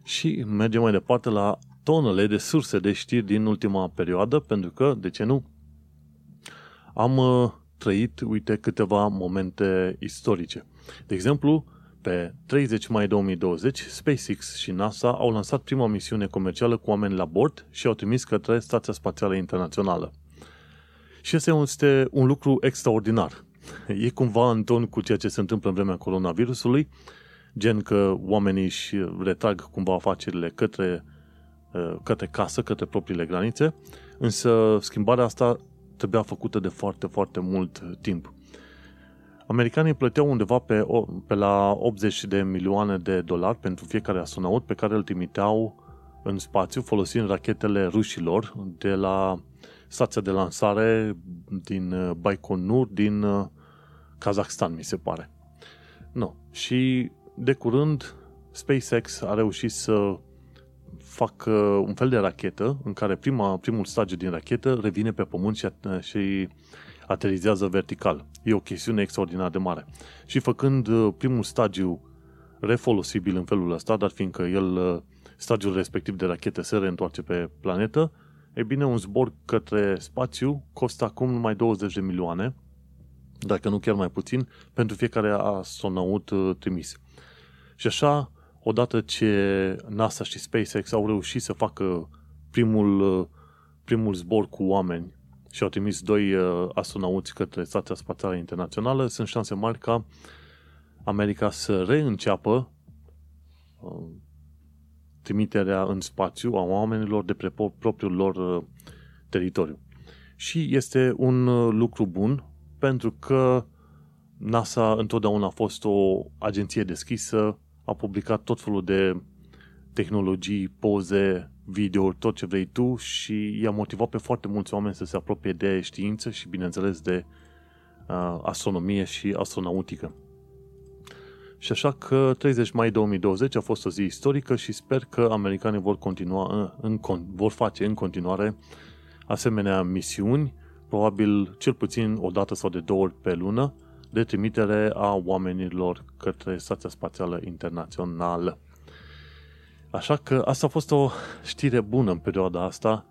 B: Și mergem mai departe la tonele de surse de știri din ultima perioadă, pentru că, de ce nu, am uh, trăit, uite, câteva momente istorice. De exemplu, pe 30 mai 2020, SpaceX și NASA au lansat prima misiune comercială cu oameni la bord și au trimis către Stația Spațială Internațională. Și este un, este un lucru extraordinar. E cumva în ton cu ceea ce se întâmplă în vremea coronavirusului, gen că oamenii își retrag cumva afacerile către Uh, către casă, către propriile granițe, Însă schimbarea asta trebuia făcută de foarte, foarte mult timp. Americanii plăteau undeva pe, pe la 80 de milioane de dolari pentru fiecare astronaut pe care îl trimiteau în spațiu folosind rachetele rușilor de la stația de lansare din uh, Baikonur din uh, Kazakhstan, mi se pare. No. Și de curând SpaceX a reușit să facă un fel de rachetă în care prima, primul stagiu din rachetă revine pe pământ și, și aterizează vertical. E o chestiune extraordinar de mare. Și făcând uh, primul stagiu refolosibil în felul ăsta, dar fiindcă el, stagiul respectiv de rachetă se reîntoarce pe planetă, e bine, un zbor către spațiu costă acum numai 20 de milioane, dacă nu chiar mai puțin, pentru fiecare astronaut uh, trimis. Și așa, odată ce NASA și SpaceX au reușit să facă primul, uh, primul zbor cu oameni și au trimis doi uh, astronauți către Stația Spațială Internațională, sunt șanse mari ca America să reînceapă trimiterea în spațiu a oamenilor de pe propriul lor teritoriu. Și este un lucru bun pentru că NASA întotdeauna a fost o agenție deschisă, a publicat tot felul de tehnologii, poze, video, tot ce vrei tu și i-a motivat pe foarte mulți oameni să se apropie de știință și, bineînțeles, de uh, astronomie și astronautică. Și așa că 30 mai 2020 a fost o zi istorică și sper că americanii vor continua în, în, vor face în continuare asemenea misiuni probabil cel puțin o dată sau de două ori pe lună, de trimitere a oamenilor către Stația Spațială Internațională. Așa că asta a fost o știre bună în perioada asta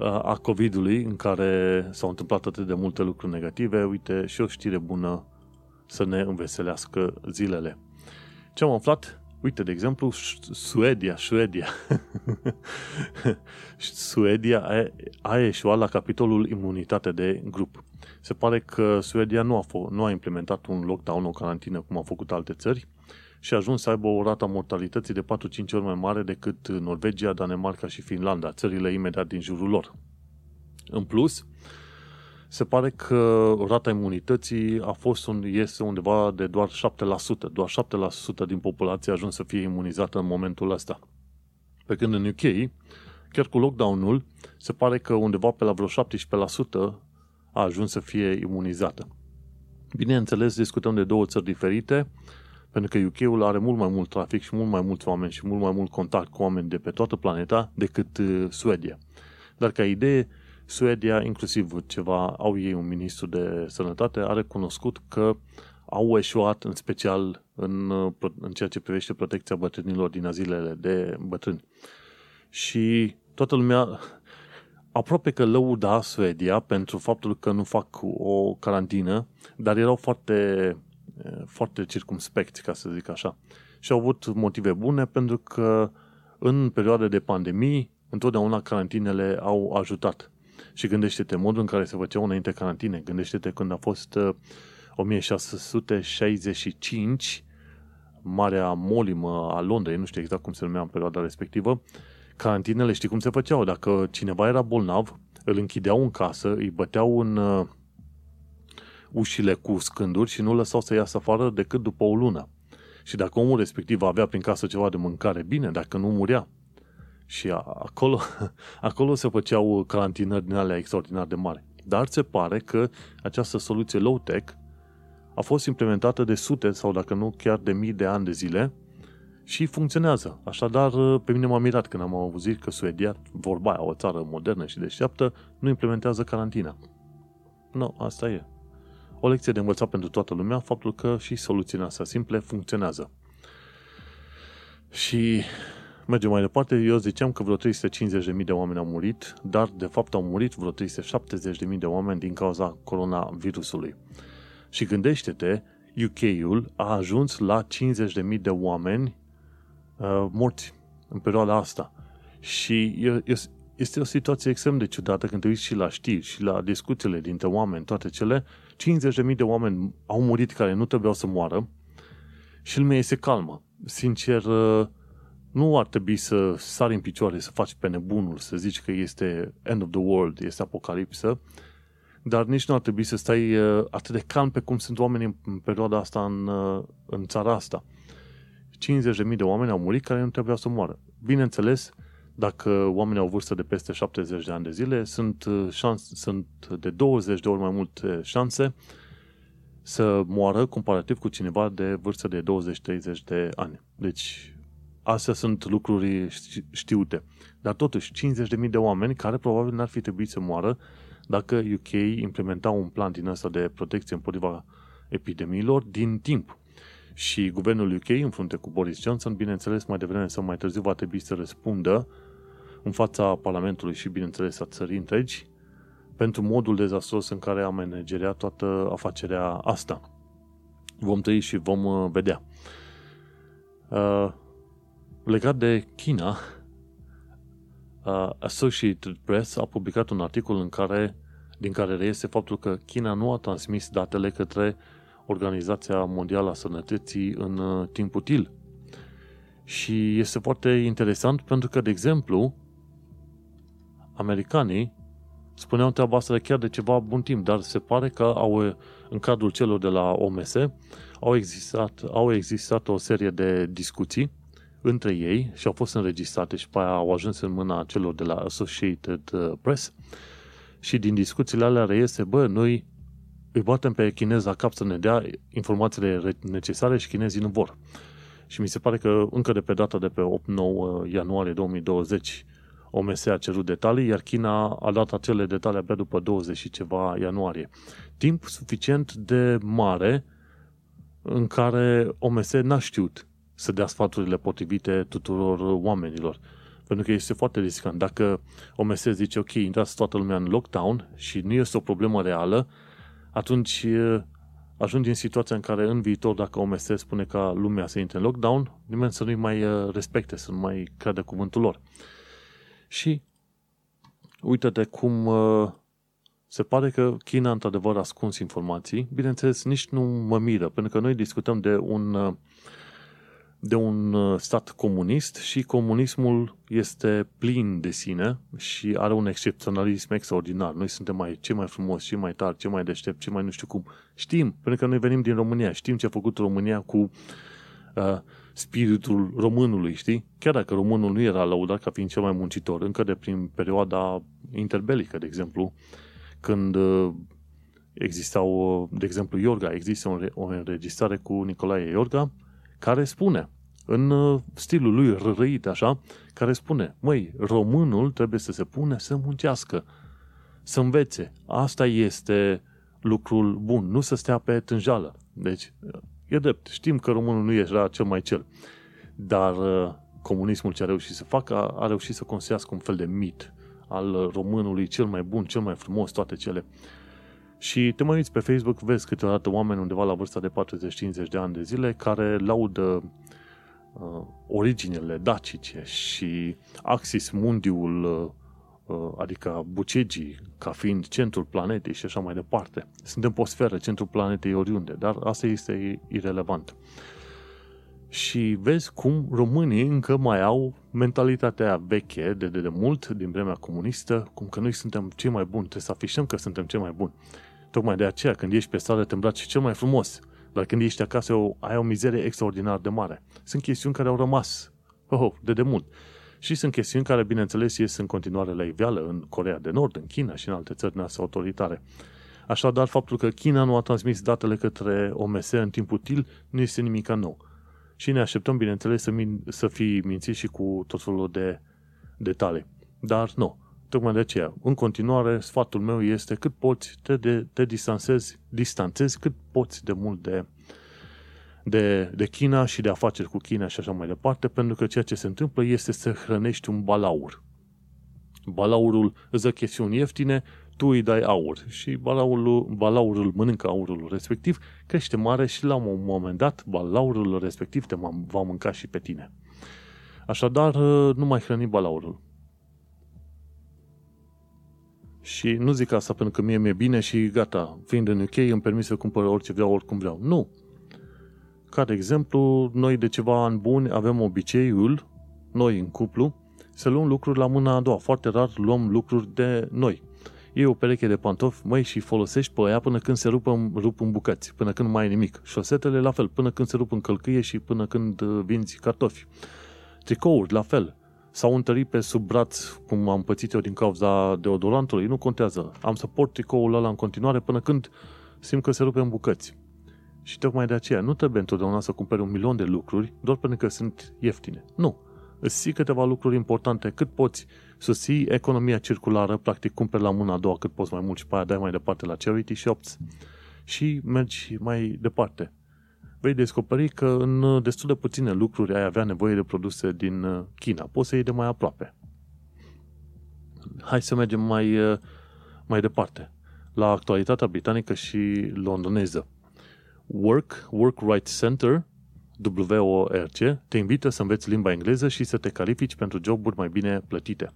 B: a COVID-ului, în care s-au întâmplat atât de multe lucruri negative, uite, și o știre bună să ne înveselească zilele. Ce am aflat? Uite, de exemplu, Suedia, Suedia. Suedia a, a eșuat la capitolul imunitate de grup. Se pare că Suedia nu a, f- nu a implementat un lockdown, o carantină, cum au făcut alte țări, și a ajuns să aibă o rată a mortalității de 4-5 ori mai mare decât Norvegia, Danemarca și Finlanda, țările imediat din jurul lor. În plus, se pare că rata imunității a fost un, este undeva de doar 7%. Doar 7% din populație a ajuns să fie imunizată în momentul ăsta. Pe când în UK, chiar cu lockdown-ul, se pare că undeva pe la vreo 17% a ajuns să fie imunizată. Bineînțeles, discutăm de două țări diferite, pentru că UK-ul are mult mai mult trafic și mult mai mulți oameni și mult mai mult contact cu oameni de pe toată planeta decât uh, Suedia. Dar ca idee, Suedia, inclusiv ceva, au ei un ministru de sănătate, a recunoscut că au eșuat în special în, în ceea ce privește protecția bătrânilor din azilele de bătrâni. Și toată lumea aproape că lăuda Suedia pentru faptul că nu fac o carantină, dar erau foarte, foarte circumspecti, ca să zic așa. Și au avut motive bune pentru că în perioade de pandemii, întotdeauna carantinele au ajutat. Și gândește-te modul în care se făceau înainte carantine. Gândește-te când a fost 1665, uh, Marea Molimă a Londrei, nu știu exact cum se numea în perioada respectivă, carantinele știi cum se făceau. Dacă cineva era bolnav, îl închideau în casă, îi băteau în uh, ușile cu scânduri și nu lăsau să iasă afară decât după o lună. Și dacă omul respectiv avea prin casă ceva de mâncare, bine, dacă nu murea. Și acolo, acolo se făceau carantinări din alea extraordinar de mari. Dar se pare că această soluție low-tech a fost implementată de sute sau dacă nu chiar de mii de ani de zile și funcționează. Așadar, pe mine m-a mirat când am auzit că Suedia, vorba aia, o țară modernă și deșteaptă, nu implementează carantina. Nu, no, asta e. O lecție de învățat pentru toată lumea, faptul că și soluțiile astea simple funcționează. Și Mergem mai departe, eu ziceam că vreo 350.000 de oameni au murit, dar de fapt au murit vreo 370.000 de oameni din cauza coronavirusului. Și gândește-te, UK-ul a ajuns la 50.000 de oameni uh, morți în perioada asta. Și este o situație extrem de ciudată când te uiți și la știri și la discuțiile dintre oameni, toate cele. 50.000 de oameni au murit care nu trebuiau să moară și lumea este calmă. Sincer, uh, nu ar trebui să sari în picioare, să faci pe nebunul, să zici că este end of the world, este apocalipsă, dar nici nu ar trebui să stai uh, atât de calm pe cum sunt oamenii în perioada asta în, uh, în țara asta. 50.000 de oameni au murit care nu trebuiau să moară. Bineînțeles, dacă oamenii au vârstă de peste 70 de ani de zile, sunt, uh, șans, sunt de 20 de ori mai multe șanse să moară comparativ cu cineva de vârstă de 20-30 de ani. Deci, astea sunt lucruri știute. Dar totuși, 50.000 de oameni care probabil n-ar fi trebuit să moară dacă UK implementa un plan din ăsta de protecție împotriva epidemiilor din timp. Și guvernul UK, în frunte cu Boris Johnson, bineînțeles, mai devreme sau mai târziu va trebui să răspundă în fața Parlamentului și, bineînțeles, a țării întregi pentru modul dezastros în care a manageriat toată afacerea asta. Vom trăi și vom uh, vedea. Uh, legat de China, uh, Associated Press a publicat un articol în care, din care reiese faptul că China nu a transmis datele către Organizația Mondială a Sănătății în uh, timp util. Și este foarte interesant pentru că, de exemplu, americanii spuneau treaba asta chiar de ceva bun timp, dar se pare că au, în cadrul celor de la OMS au existat, au existat o serie de discuții între ei și au fost înregistrate și pe aia au ajuns în mâna celor de la Associated uh, Press și din discuțiile alea reiese, bă, noi îi batem pe chinezi la cap să ne dea informațiile necesare și chinezii nu vor. Și mi se pare că încă de pe data de pe 8-9 ianuarie 2020 OMS a cerut detalii, iar China a dat acele detalii abia după 20 și ceva ianuarie. Timp suficient de mare în care OMS n-a știut să dea sfaturile potrivite tuturor oamenilor. Pentru că este foarte riscant. Dacă OMS zice, ok, intrați toată lumea în lockdown și nu este o problemă reală, atunci ajungi în situația în care în viitor, dacă OMS spune ca lumea să intre în lockdown, nimeni să nu-i mai respecte, să nu mai creadă cuvântul lor. Și uite-te cum se pare că China într-adevăr a ascuns informații. Bineînțeles, nici nu mă miră, pentru că noi discutăm de un de un uh, stat comunist și comunismul este plin de sine și are un excepționalism extraordinar. Noi suntem mai, cei mai frumoși, cei mai tari, cei mai deștept, cei mai nu știu cum. Știm, pentru că noi venim din România, știm ce a făcut România cu uh, spiritul românului, știi? Chiar dacă românul nu era laudat ca fiind cel mai muncitor, încă de prin perioada interbelică, de exemplu, când uh, existau, uh, de exemplu, Iorga, există o înregistrare cu Nicolae Iorga, care spune în uh, stilul lui răit așa, care spune, măi, românul trebuie să se pune să muncească, să învețe. Asta este lucrul bun, nu să stea pe tânjală. Deci, e drept, știm că românul nu era cel mai cel, dar uh, comunismul ce a reușit să facă, a reușit să construiască un fel de mit al românului cel mai bun, cel mai frumos, toate cele. Și te mai uiți pe Facebook, vezi câteodată oameni undeva la vârsta de 40-50 de ani de zile care laudă uh, originele dacice și Axis Mundiul, uh, uh, adică Bucegii, ca fiind centrul planetei și așa mai departe. Suntem pe o sferă, centrul planetei oriunde, dar asta este irrelevant. Și vezi cum românii încă mai au mentalitatea veche de, de, de mult, din vremea comunistă, cum că noi suntem cei mai buni, trebuie să afișăm că suntem cei mai buni. Tocmai de aceea, când ești pe stradă, te îmbraci cel mai frumos. Dar când ești acasă, ai o mizerie extraordinar de mare. Sunt chestiuni care au rămas oh, de demult. Și sunt chestiuni care, bineînțeles, ies în continuare la iveală în Corea de Nord, în China și în alte țări noastre autoritare. Așadar, faptul că China nu a transmis datele către OMS în timp util nu este nimic nou. Și ne așteptăm, bineînțeles, să, min- să fii mințit și cu tot felul de detalii. Dar nu. Tocmai de aceea, în continuare, sfatul meu este cât poți, te, de, te distanțezi, distanțezi cât poți de mult de, de, de China și de afaceri cu China și așa mai departe, pentru că ceea ce se întâmplă este să hrănești un balaur. Balaurul îți dă chestiuni ieftine, tu îi dai aur și balaurul, balaurul mănâncă aurul respectiv, crește mare și la un moment dat balaurul respectiv te va mânca și pe tine. Așadar, nu mai hrăni balaurul. Și nu zic asta pentru că mie mi-e bine și gata, fiind în UK îmi permis să cumpăr orice vreau, oricum vreau. Nu. Ca de exemplu, noi de ceva ani buni avem obiceiul, noi în cuplu, să luăm lucruri la mâna a doua. Foarte rar luăm lucruri de noi. Iei o pereche de pantofi, măi, și folosești pe ea până când se rup în, rup în bucăți, până când nu mai e nimic. Șosetele, la fel, până când se rup în călcâie și până când uh, vinzi cartofi. Tricouri, la fel. S-au întărit pe sub braț, cum am pățit eu din cauza deodorantului, nu contează. Am să port tricoul ăla în continuare până când simt că se rupe în bucăți. Și tocmai de aceea nu trebuie întotdeauna să cumperi un milion de lucruri doar pentru că sunt ieftine. Nu. Îți câteva lucruri importante cât poți susții economia circulară, practic cumperi la mâna a doua cât poți mai mult și pe aia dai mai departe la charity shops și mergi mai departe. Vei descoperi că în destul de puține lucruri ai avea nevoie de produse din uh, China. Poți să iei de mai aproape. Hai să mergem mai, uh, mai departe. La actualitatea britanică și londoneză. Work, Work Rights Center, WORC, te invită să înveți limba engleză și să te califici pentru joburi mai bine plătite.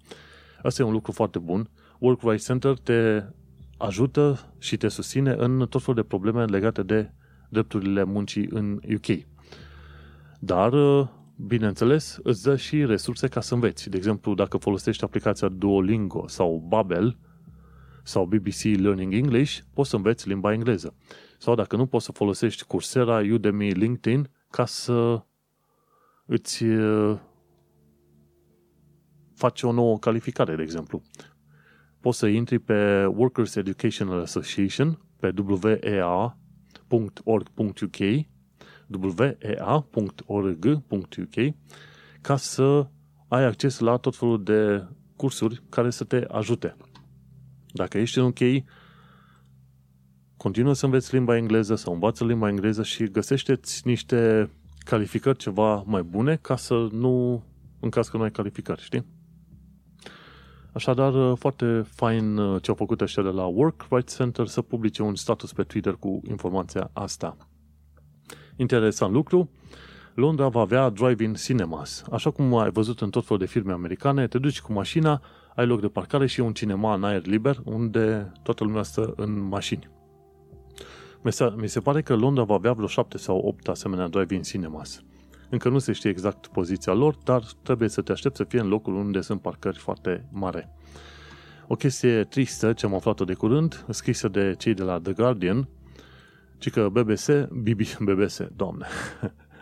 B: Asta e un lucru foarte bun. Work Rights Center te ajută și te susține în tot felul de probleme legate de drepturile muncii în UK. Dar, bineînțeles, îți dă și resurse ca să înveți. De exemplu, dacă folosești aplicația Duolingo sau Babel sau BBC Learning English, poți să înveți limba engleză. Sau dacă nu, poți să folosești Coursera, Udemy, LinkedIn ca să îți faci o nouă calificare, de exemplu. Poți să intri pe Workers Educational Association, pe wea.org.uk wea.org.uk ca să ai acces la tot felul de cursuri care să te ajute. Dacă ești în UK, continuă să înveți limba engleză sau învață limba engleză și găsește-ți niște calificări ceva mai bune ca să nu, în caz că nu ai calificări, știi? Așadar, foarte fain uh, ce au făcut ăștia de la Work Rights Center să publice un status pe Twitter cu informația asta. Interesant lucru, Londra va avea drive-in cinemas. Așa cum ai văzut în tot felul de firme americane, te duci cu mașina, ai loc de parcare și e un cinema în aer liber unde toată lumea stă în mașini. Mi se pare că Londra va avea vreo 7 sau 8 asemenea drive-in cinemas. Încă nu se știe exact poziția lor, dar trebuie să te aștepți să fie în locul unde sunt parcări foarte mare. O chestie tristă ce am aflat-o de curând, scrisă de cei de la The Guardian, ci că BBC, BBC, BBC, doamne,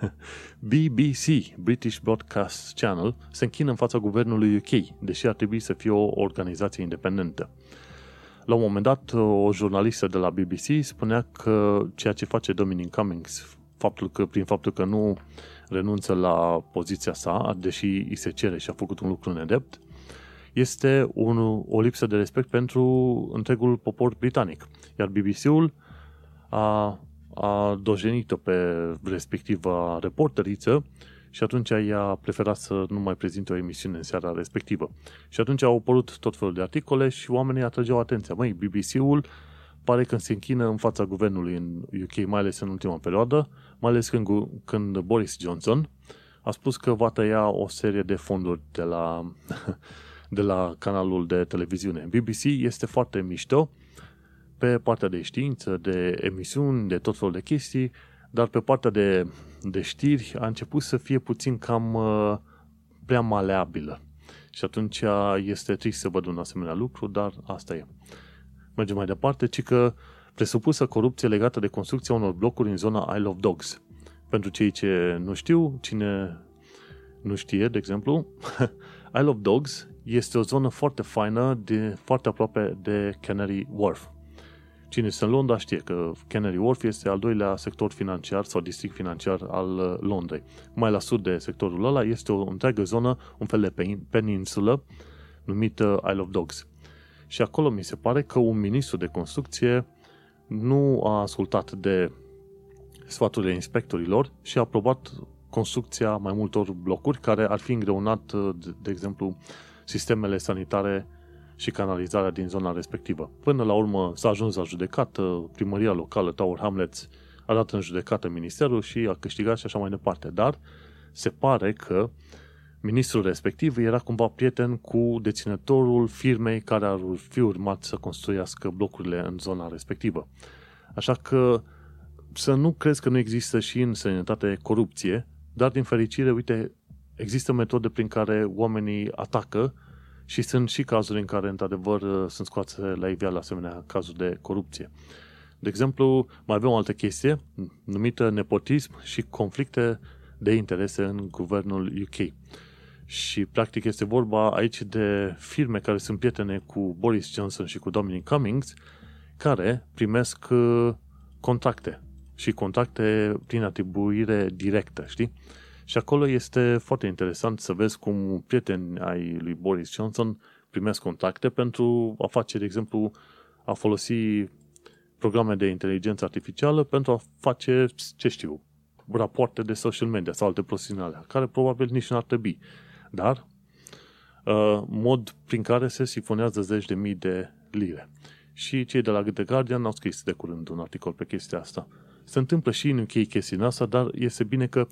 B: BBC, British Broadcast Channel, se închină în fața guvernului UK, deși ar trebui să fie o organizație independentă. La un moment dat, o jurnalistă de la BBC spunea că ceea ce face Dominic Cummings, faptul că, prin faptul că nu renunță la poziția sa, deși îi se cere și a făcut un lucru nedept, este un, o lipsă de respect pentru întregul popor britanic. Iar BBC-ul a, a dojenit-o pe respectiva reporteriță și atunci ea a preferat să nu mai prezinte o emisiune în seara respectivă. Și atunci au apărut tot felul de articole și oamenii atrăgeau atenția. Măi, BBC-ul pare că se închină în fața guvernului în UK, mai ales în ultima perioadă, mai ales când, când Boris Johnson a spus că va tăia o serie de fonduri de la, de la canalul de televiziune. BBC este foarte mișto pe partea de știință, de emisiuni, de tot felul de chestii, dar pe partea de, de știri a început să fie puțin cam uh, prea maleabilă. Și atunci este trist să văd un asemenea lucru, dar asta e. Mergem mai departe, ci că presupusă corupție legată de construcția unor blocuri în zona Isle of Dogs. Pentru cei ce nu știu, cine nu știe, de exemplu, Isle of Dogs este o zonă foarte faină, de, foarte aproape de Canary Wharf. Cine este în Londra știe că Canary Wharf este al doilea sector financiar sau district financiar al uh, Londrei. Mai la sud de sectorul ăla este o întreagă zonă, un fel de peninsulă, numită Isle of Dogs. Și acolo mi se pare că un ministru de construcție nu a ascultat de sfaturile inspectorilor și a aprobat construcția mai multor blocuri care ar fi îngreunat, uh, de, de exemplu, sistemele sanitare și canalizarea din zona respectivă. Până la urmă s-a ajuns la judecată, primăria locală Tower Hamlets a dat în judecată ministerul și a câștigat și așa mai departe. Dar se pare că ministrul respectiv era cumva prieten cu deținătorul firmei care ar fi urmat să construiască blocurile în zona respectivă. Așa că să nu crezi că nu există și în sănătate corupție, dar din fericire, uite, există metode prin care oamenii atacă și sunt și cazuri în care, într-adevăr, sunt scoase la iveală asemenea cazuri de corupție. De exemplu, mai avem o altă chestie numită nepotism și conflicte de interese în guvernul UK. Și practic este vorba aici de firme care sunt prietene cu Boris Johnson și cu Dominic Cummings, care primesc uh, contracte și contracte prin atribuire directă, știi? Și acolo este foarte interesant să vezi cum prieteni ai lui Boris Johnson primesc contacte pentru a face, de exemplu, a folosi programe de inteligență artificială pentru a face, ce știu, rapoarte de social media sau alte profesionale, care probabil nici nu ar trebui. Dar, uh, mod prin care se sifonează zeci de mii de lire. Și cei de la The Guardian au scris de curând un articol pe chestia asta. Se întâmplă și în UK chestia asta, dar este bine că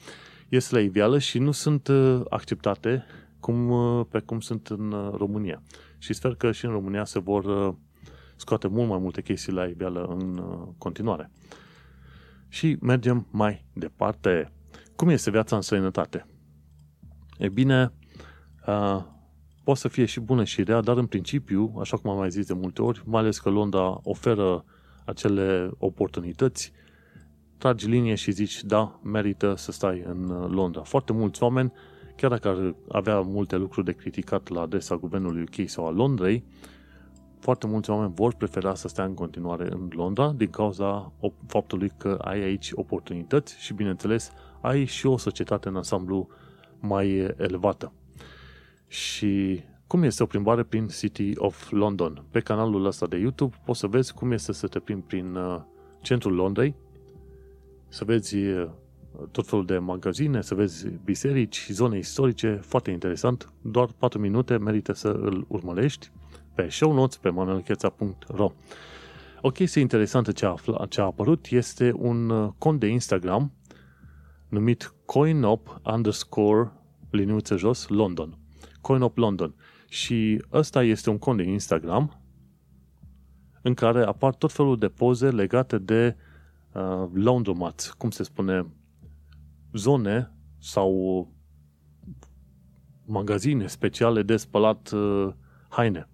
B: este la iveală și nu sunt uh, acceptate cum, uh, pe cum sunt în uh, România. Și sper că și în România se vor scoate mult mai multe chestii la iveală în continuare. Și mergem mai departe. Cum este viața în străinătate? E bine, uh, poate să fie și bună și rea, dar în principiu, așa cum am mai zis de multe ori, mai ales că Londra oferă acele oportunități, tragi linie și zici, da, merită să stai în Londra. Foarte mulți oameni, chiar dacă ar avea multe lucruri de criticat la adresa guvernului UK sau a Londrei, foarte mulți oameni vor prefera să stea în continuare în Londra din cauza faptului că ai aici oportunități și, bineînțeles, ai și o societate în ansamblu mai elevată. Și cum este o plimbare prin City of London? Pe canalul ăsta de YouTube poți să vezi cum este să te plimbi prin uh, centrul Londrei, să vezi uh, tot felul de magazine, să vezi biserici, zone istorice, foarte interesant. Doar 4 minute merită să îl urmărești pe show notes pe manuelcheța.ro O chestie interesantă ce a, afla, ce a apărut este un uh, cont de Instagram numit coinop underscore liniuță jos London. Coinop London. Și ăsta este un cont de Instagram în care apar tot felul de poze legate de uh, laundromats, cum se spune, zone sau magazine speciale de spălat uh, haine.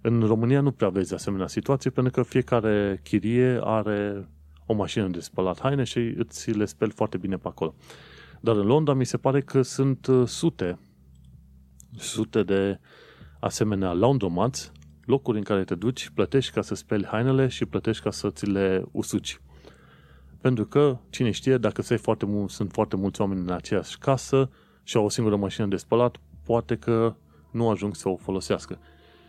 B: În România nu prea vezi asemenea situație pentru că fiecare chirie are o mașină de spălat haine și îți le speli foarte bine pe acolo. Dar în Londra mi se pare că sunt uh, sute, sute de asemenea laundromats, locuri în care te duci, plătești ca să speli hainele și plătești ca să ți le usuci. Pentru că, cine știe, dacă se foarte mult, sunt foarte mulți oameni în aceeași casă și au o singură mașină de spălat, poate că nu ajung să o folosească.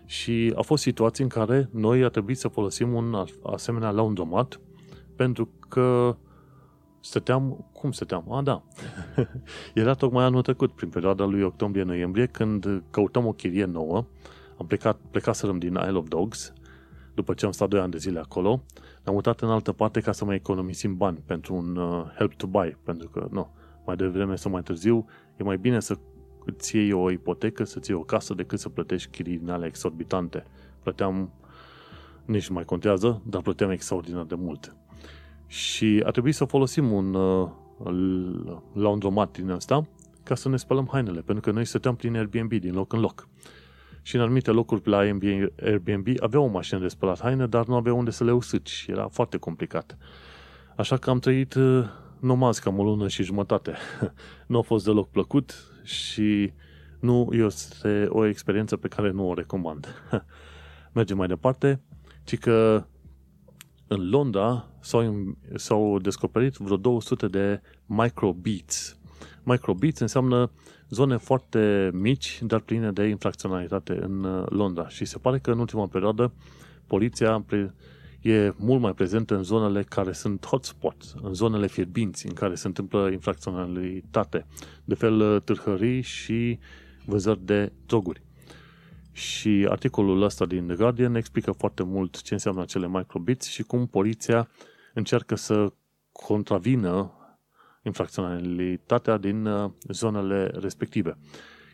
B: Și au fost situații în care noi a trebuit să folosim un asemenea laundromat pentru că stăteam, cum stăteam? A, da. Era tocmai anul trecut, prin perioada lui octombrie-noiembrie, când căutăm o chirie nouă. Am plecat, plecaserăm din Isle of Dogs, după ce am stat 2 ani de zile acolo. Ne-am mutat în altă parte ca să mai economisim bani pentru un uh, help to buy, pentru că, nu, mai devreme sau mai târziu, e mai bine să îți iei o ipotecă, să-ți iei o casă, decât să plătești chirii din alea exorbitante. Plăteam, nici nu mai contează, dar plăteam extraordinar de mult. Și a trebuit să folosim un uh, laundromat din ăsta ca să ne spălăm hainele, pentru că noi stăteam prin Airbnb din loc în loc. Și în anumite locuri la Airbnb aveau o mașină de spălat haine, dar nu aveau unde să le usuci și era foarte complicat. Așa că am trăit uh, nomaz cam o lună și jumătate. nu a fost deloc plăcut și nu este o experiență pe care nu o recomand. Mergem mai departe, ci că în Londra s-au, s-au descoperit vreo 200 de microbeats. Microbeats înseamnă zone foarte mici, dar pline de infracționalitate în uh, Londra. Și se pare că în ultima perioadă poliția e mult mai prezentă în zonele care sunt hotspots, în zonele fierbinți în care se întâmplă infracționalitate, de fel uh, târhării și vânzări de droguri. Și articolul ăsta din The Guardian explică foarte mult ce înseamnă acele microbits și cum poliția încearcă să contravină infracționalitatea din uh, zonele respective.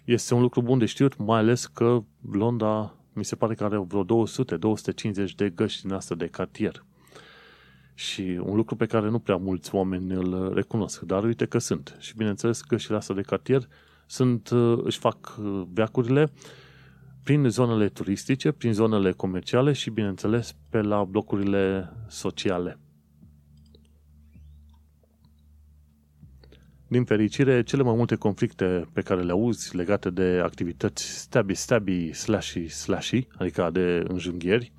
B: Este un lucru bun de știut, mai ales că Londra mi se pare că are vreo 200-250 de găști din asta de cartier. Și un lucru pe care nu prea mulți oameni îl recunosc, dar uite că sunt. Și bineînțeles, găștile astea de cartier sunt, uh, își fac uh, veacurile prin zonele turistice, prin zonele comerciale și, bineînțeles, pe la blocurile sociale. Din fericire, cele mai multe conflicte pe care le auzi legate de activități stabby, stabby, slashy, slashy, adică de înjunghieri,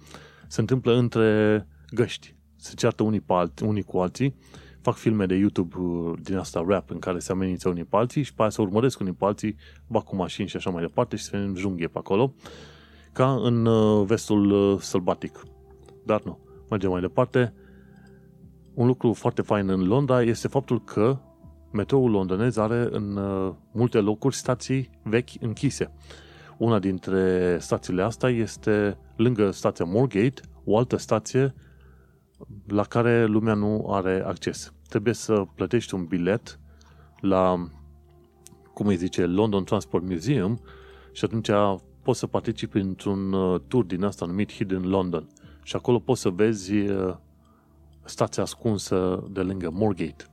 B: se întâmplă între găști. Se ceartă unii, pe alții, unii cu alții, fac filme de YouTube uh, din asta rap în care se amenință unii pe alții și pe aia se urmăresc unii pe alții, bag cu mașini și așa mai departe și se înjunghie pe acolo, ca în uh, vestul uh, sălbatic. Dar nu. Mergem mai departe. Un lucru foarte fain în Londra este faptul că metroul londonez are în uh, multe locuri stații vechi închise. Una dintre stațiile astea este lângă stația Moorgate, o altă stație la care lumea nu are acces. Trebuie să plătești un bilet la, cum îi zice, London Transport Museum și atunci poți să participi într-un uh, tur din asta numit Hidden London. Și acolo poți să vezi uh, stația ascunsă de lângă Moorgate.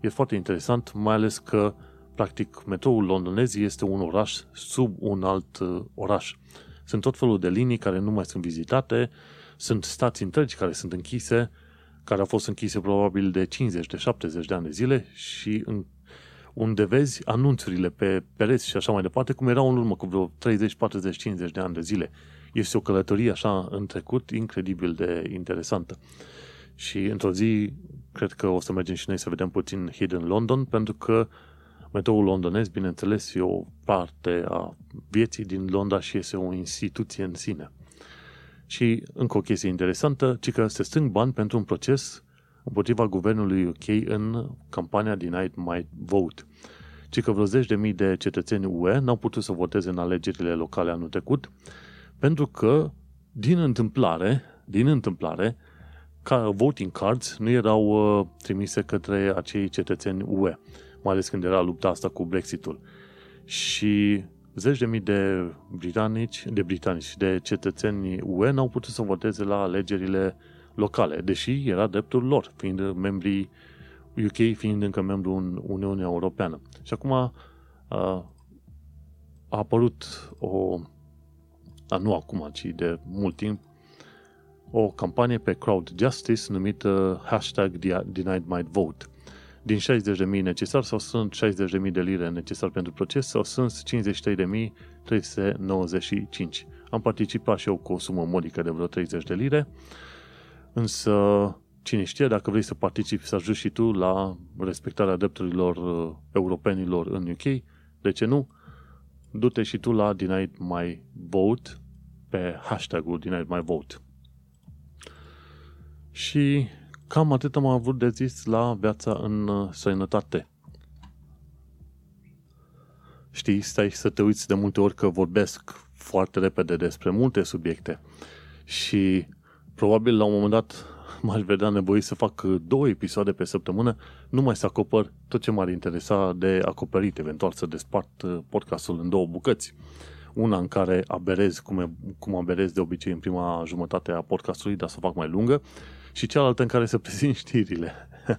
B: E foarte interesant, mai ales că, practic, metroul londonez este un oraș sub un alt uh, oraș. Sunt tot felul de linii care nu mai sunt vizitate, sunt stații întregi care sunt închise, care au fost închise probabil de 50, de 70 de ani de zile și în, unde vezi anunțurile pe pereți și așa mai departe, cum erau în urmă cu vreo 30, 40, 50 de ani de zile. Este o călătorie așa în trecut incredibil de interesantă. Și într-o zi cred că o să mergem și noi să vedem puțin Hidden London, pentru că metroul londonez, bineînțeles, e o parte a vieții din Londra și este o instituție în sine. Și încă o chestie interesantă, ci că se strâng bani pentru un proces împotriva guvernului UK în campania Denied My Vote. Ci că vreo zeci de mii de cetățeni UE n-au putut să voteze în alegerile locale anul trecut, pentru că, din întâmplare, din întâmplare, ca voting cards nu erau uh, trimise către acei cetățeni UE, mai ales când era lupta asta cu Brexitul. Și zeci de mii de britanici, de britanici, de cetățeni UE n-au putut să voteze la alegerile locale, deși era dreptul lor, fiind membrii UK, fiind încă membru în Uniunea Europeană. Și acum a, a apărut o, a, nu acum, ci de mult timp, o campanie pe Crowd Justice numită hashtag Denied My Vote. Din 60.000 necesar sau sunt 60.000 de lire necesar pentru proces sau sunt 53.395. Am participat și eu cu o sumă modică de vreo 30 de lire, însă cine știe, dacă vrei să participi, să ajungi și tu la respectarea drepturilor uh, europenilor în UK, de ce nu? Du-te și tu la Denied My Vote pe hashtagul Denied My Vote. Și cam atât am avut de zis la viața în uh, sănătate. Știi, stai să te uiți de multe ori că vorbesc foarte repede despre multe subiecte și probabil la un moment dat m-aș vedea nevoie să fac două episoade pe săptămână, numai să acopăr tot ce m-ar interesa de acoperit, eventual să despart uh, podcastul în două bucăți. Una în care aberez cum, e, cum aberez de obicei în prima jumătate a podcastului, dar să o fac mai lungă, și cealaltă în care să prezint știrile.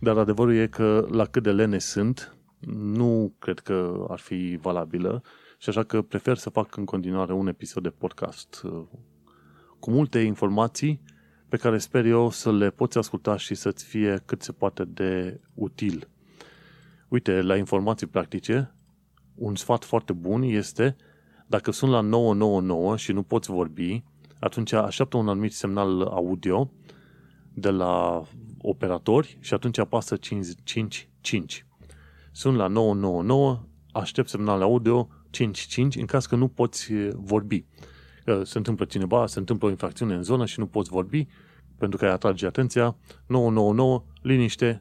B: Dar adevărul e că la cât de lene sunt, nu cred că ar fi valabilă și așa că prefer să fac în continuare un episod de podcast uh, cu multe informații pe care sper eu să le poți asculta și să-ți fie cât se poate de util. Uite, la informații practice, un sfat foarte bun este dacă sunt la 999 și nu poți vorbi, atunci așteaptă un anumit semnal audio de la operatori și atunci apasă 55. Sunt la 999, aștept semnal audio 55 în caz că nu poți vorbi. Se întâmplă cineva, se întâmplă o infracțiune în zonă și nu poți vorbi, pentru că ai atrage atenția, 999, liniște,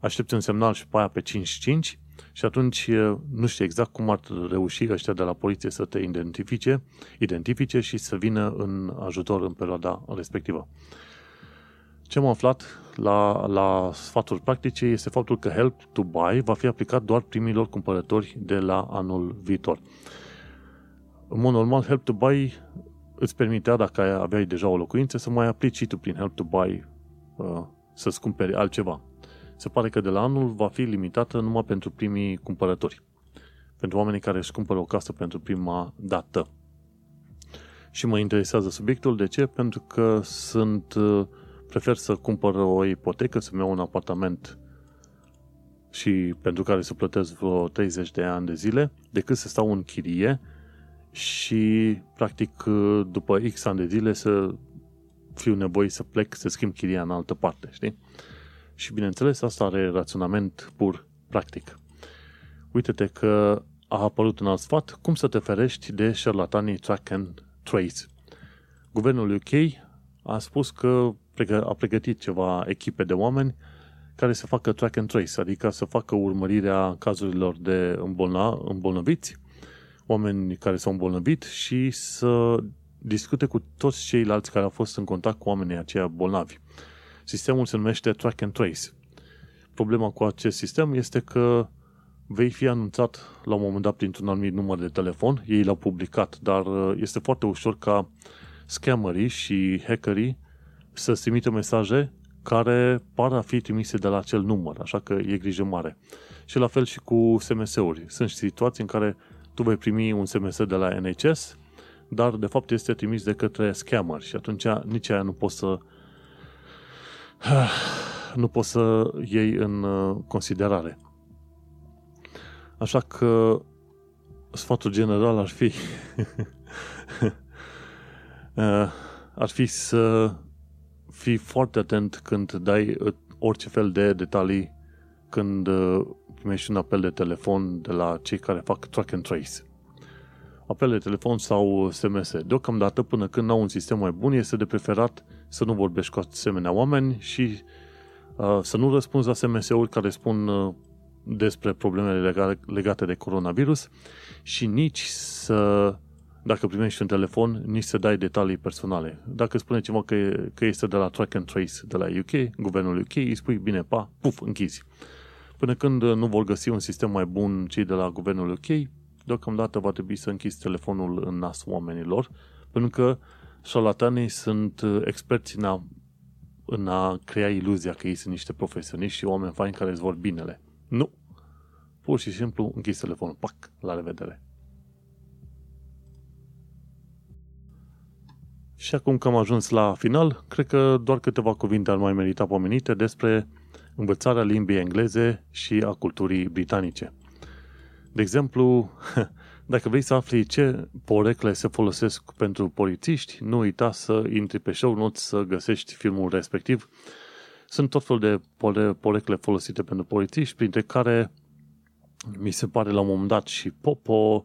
B: aștepți un semnal și pe aia pe 55 și atunci nu știu exact cum ar reuși ăștia de la poliție să te identifice, identifice și să vină în ajutor în perioada respectivă. Ce am aflat la, la sfaturi practice este faptul că Help to Buy va fi aplicat doar primilor cumpărători de la anul viitor. În mod normal, Help to Buy îți permitea, dacă aveai deja o locuință, să mai aplici și tu prin Help to Buy uh, să-ți cumperi altceva. Se pare că de la anul va fi limitată numai pentru primii cumpărători. pentru oamenii care își cumpără o casă pentru prima dată. Și mă interesează subiectul. De ce? Pentru că sunt, prefer să cumpăr o ipotecă, să-mi iau un apartament și pentru care să plătesc vreo 30 de ani de zile, decât să stau în chirie și, practic, după X ani de zile să fiu nevoie să plec, să schimb chiria în altă parte, știi? Și, bineînțeles, asta are raționament pur practic. Uite-te că a apărut un alt sfat, cum să te ferești de șarlatanii track and trace. Guvernul UK a spus că a pregătit ceva echipe de oameni care să facă track and trace, adică să facă urmărirea cazurilor de îmbolna, îmbolnăviți, oameni care s-au îmbolnăvit și să discute cu toți ceilalți care au fost în contact cu oamenii aceia bolnavi. Sistemul se numește track and trace. Problema cu acest sistem este că vei fi anunțat la un moment dat printr-un anumit număr de telefon, ei l-au publicat, dar uh, este foarte ușor ca scammerii și hackerii să trimită mesaje care par a fi trimise de la acel număr, așa că e grijă mare. Și la fel și cu SMS-uri. Sunt situații în care tu vei primi un SMS de la NHS, dar de fapt este trimis de către scammer și atunci nici aia nu poți să nu poți să iei în uh, considerare. Așa că sfatul general ar fi uh, ar fi să fii foarte atent când dai uh, orice fel de detalii când primești un apel de telefon de la cei care fac track and trace. Apel de telefon sau SMS. Deocamdată, până când au un sistem mai bun, este de preferat să nu vorbești cu asemenea oameni și uh, să nu răspunzi la SMS-uri care spun uh, despre problemele legate de coronavirus și nici să, dacă primești un telefon, nici să dai detalii personale. Dacă spune ceva că, că este de la Track and Trace de la UK, guvernul UK, îi spui bine, pa, puf, închizi. Până când nu vor găsi un sistem mai bun cei de la guvernul UK, deocamdată va trebui să închizi telefonul în nas oamenilor, pentru că șarlatanii sunt uh, experți în a, în a crea iluzia că ei sunt niște profesioniști și oameni faini care îți vor binele. Nu. Pur și simplu închizi telefonul. Pac, la revedere. Și acum că am ajuns la final, cred că doar câteva cuvinte ar mai merita pomenite despre învățarea limbii engleze și a culturii britanice. De exemplu, Dacă vrei să afli ce porecle se folosesc pentru polițiști, nu uita să intri pe show notes să găsești filmul respectiv. Sunt tot fel de porecle folosite pentru polițiști, printre care mi se pare la un moment dat și Popo,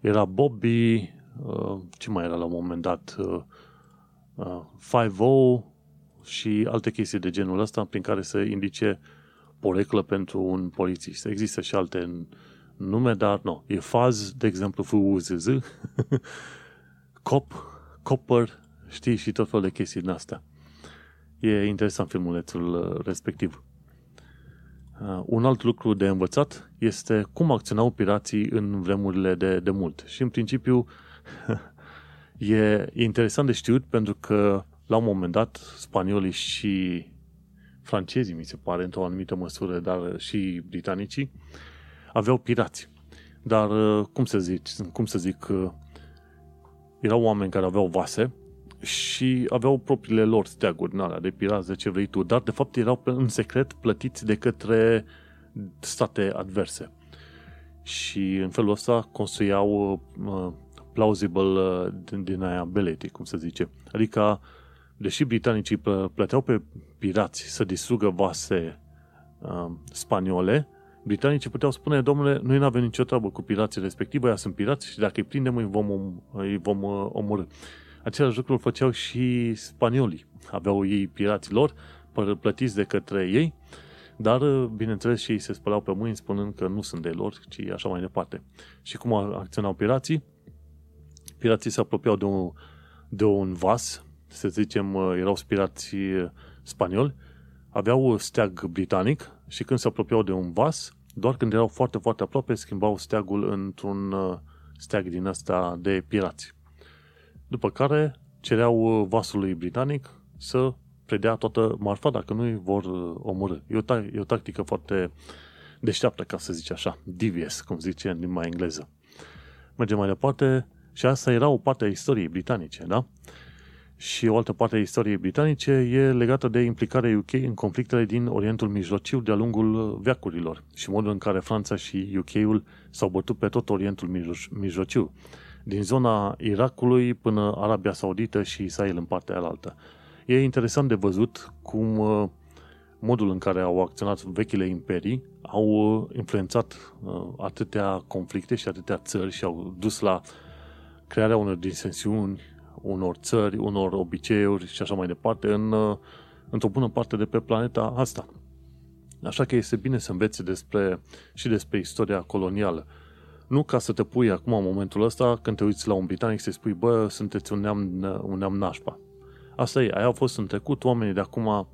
B: era Bobby, uh, ce mai era la un moment dat, uh, uh, 5 și alte chestii de genul ăsta prin care se indice poreclă pentru un polițist. Există și alte nume, dar nu. E faz, de exemplu, FUZZ, cop, copper, știi, și tot felul de chestii din astea. E interesant filmulețul uh, respectiv. Uh, un alt lucru de învățat este cum acționau pirații în vremurile de, de mult. Și în principiu e, e interesant de știut pentru că la un moment dat spaniolii și francezii, mi se pare, într-o anumită măsură, dar și britanicii, aveau pirați. Dar, uh, cum să zic, cum să zic, uh, erau oameni care aveau vase și aveau propriile lor steaguri, alea, de pirați, de ce vrei tu, dar de fapt erau în secret plătiți de către state adverse. Și în felul ăsta construiau uh, plausible uh, deniability, cum se zice. Adică, deși britanicii plăteau pe pirați să distrugă vase uh, spaniole, britanicii puteau spune, domnule, noi nu avem nicio treabă cu pirații respectivă, ea sunt pirați și dacă îi prindem, îi vom, îi vom uh, omorâ. Același lucru îl făceau și spaniolii. Aveau ei pirații lor, plătiți de către ei, dar, uh, bineînțeles, și ei se spălau pe mâini spunând că nu sunt de lor, ci așa mai departe. Și cum acționau pirații? Pirații se apropiau de un, de un vas, să zicem, uh, erau pirați spanioli, aveau steag britanic și când se apropiau de un vas, doar când erau foarte, foarte aproape, schimbau steagul într-un uh, steag din ăsta de pirați. După care cereau uh, vasului britanic să predea toată marfa, dacă nu îi vor uh, omorâ. E o, ta- e o tactică foarte deșteaptă, ca să zici așa, devious, cum zice în limba engleză. Mergem mai departe și asta era o parte a istoriei britanice, da? Și o altă parte a istoriei britanice e legată de implicarea UK în conflictele din Orientul Mijlociu de-a lungul veacurilor și modul în care Franța și UK-ul s-au bătut pe tot Orientul Mijlociu, din zona Irakului până Arabia Saudită și Israel în partea alaltă. E interesant de văzut cum uh, modul în care au acționat vechile imperii au uh, influențat uh, atâtea conflicte și atâtea țări și au dus la crearea unor disensiuni, unor țări, unor obiceiuri și așa mai departe în, într-o bună parte de pe planeta asta. Așa că este bine să înveți despre, și despre istoria colonială. Nu ca să te pui acum în momentul ăsta, când te uiți la un britanic, să spui, bă, sunteți un neam, un neam nașpa. Asta e, aia a fost în trecut, oamenii de acum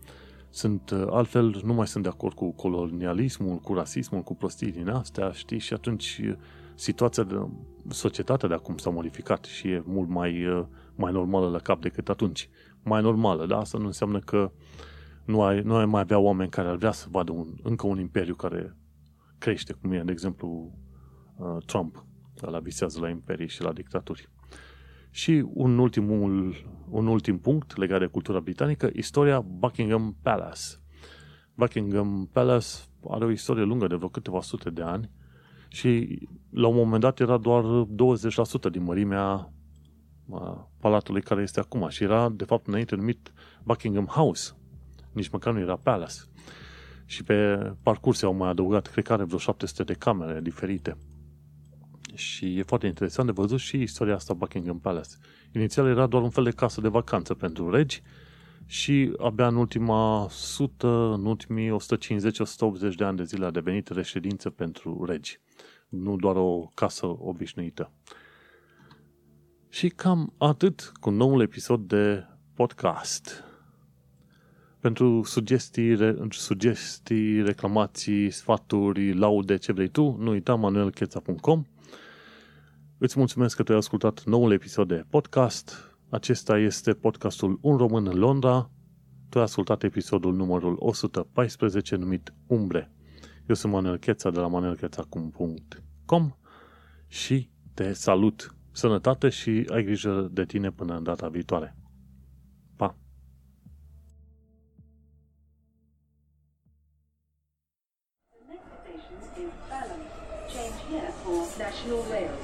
B: sunt altfel, nu mai sunt de acord cu colonialismul, cu rasismul, cu prostii din astea, știi, și atunci situația de societatea de acum s-a modificat și e mult mai, mai normală la cap decât atunci. Mai normală, dar asta nu înseamnă că nu ai, nu ai mai avea oameni care ar vrea să vadă un, încă un imperiu care crește, cum e, de exemplu, uh, Trump, la visează la imperii și la dictaturi. Și un, ultimul, un ultim punct legat de cultura britanică, istoria Buckingham Palace. Buckingham Palace are o istorie lungă de vreo câteva sute de ani și la un moment dat era doar 20% din mărimea palatului care este acum și era de fapt înainte numit Buckingham House. Nici măcar nu era Palace. Și pe parcurs au mai adăugat, cred că are vreo 700 de camere diferite. Și e foarte interesant de văzut și istoria asta Buckingham Palace. Inițial era doar un fel de casă de vacanță pentru regi și abia în ultima 100, în ultimii 150-180 de ani de zile a devenit reședință pentru regi. Nu doar o casă obișnuită. Și cam atât cu noul episod de podcast. Pentru sugestii, sugestii, reclamații, sfaturi, laude, ce vrei tu, nu uita manuelcheța.com Îți mulțumesc că te-ai ascultat noul episod de podcast. Acesta este podcastul Un Român în Londra. Tu ai ascultat episodul numărul 114 numit Umbre. Eu sunt Manuel Cheța de la manuelcheța.com și te salut! Sănătate și ai grijă de tine până în data viitoare. Pa!
A: The next station is Balham. Change here for National Rail Service.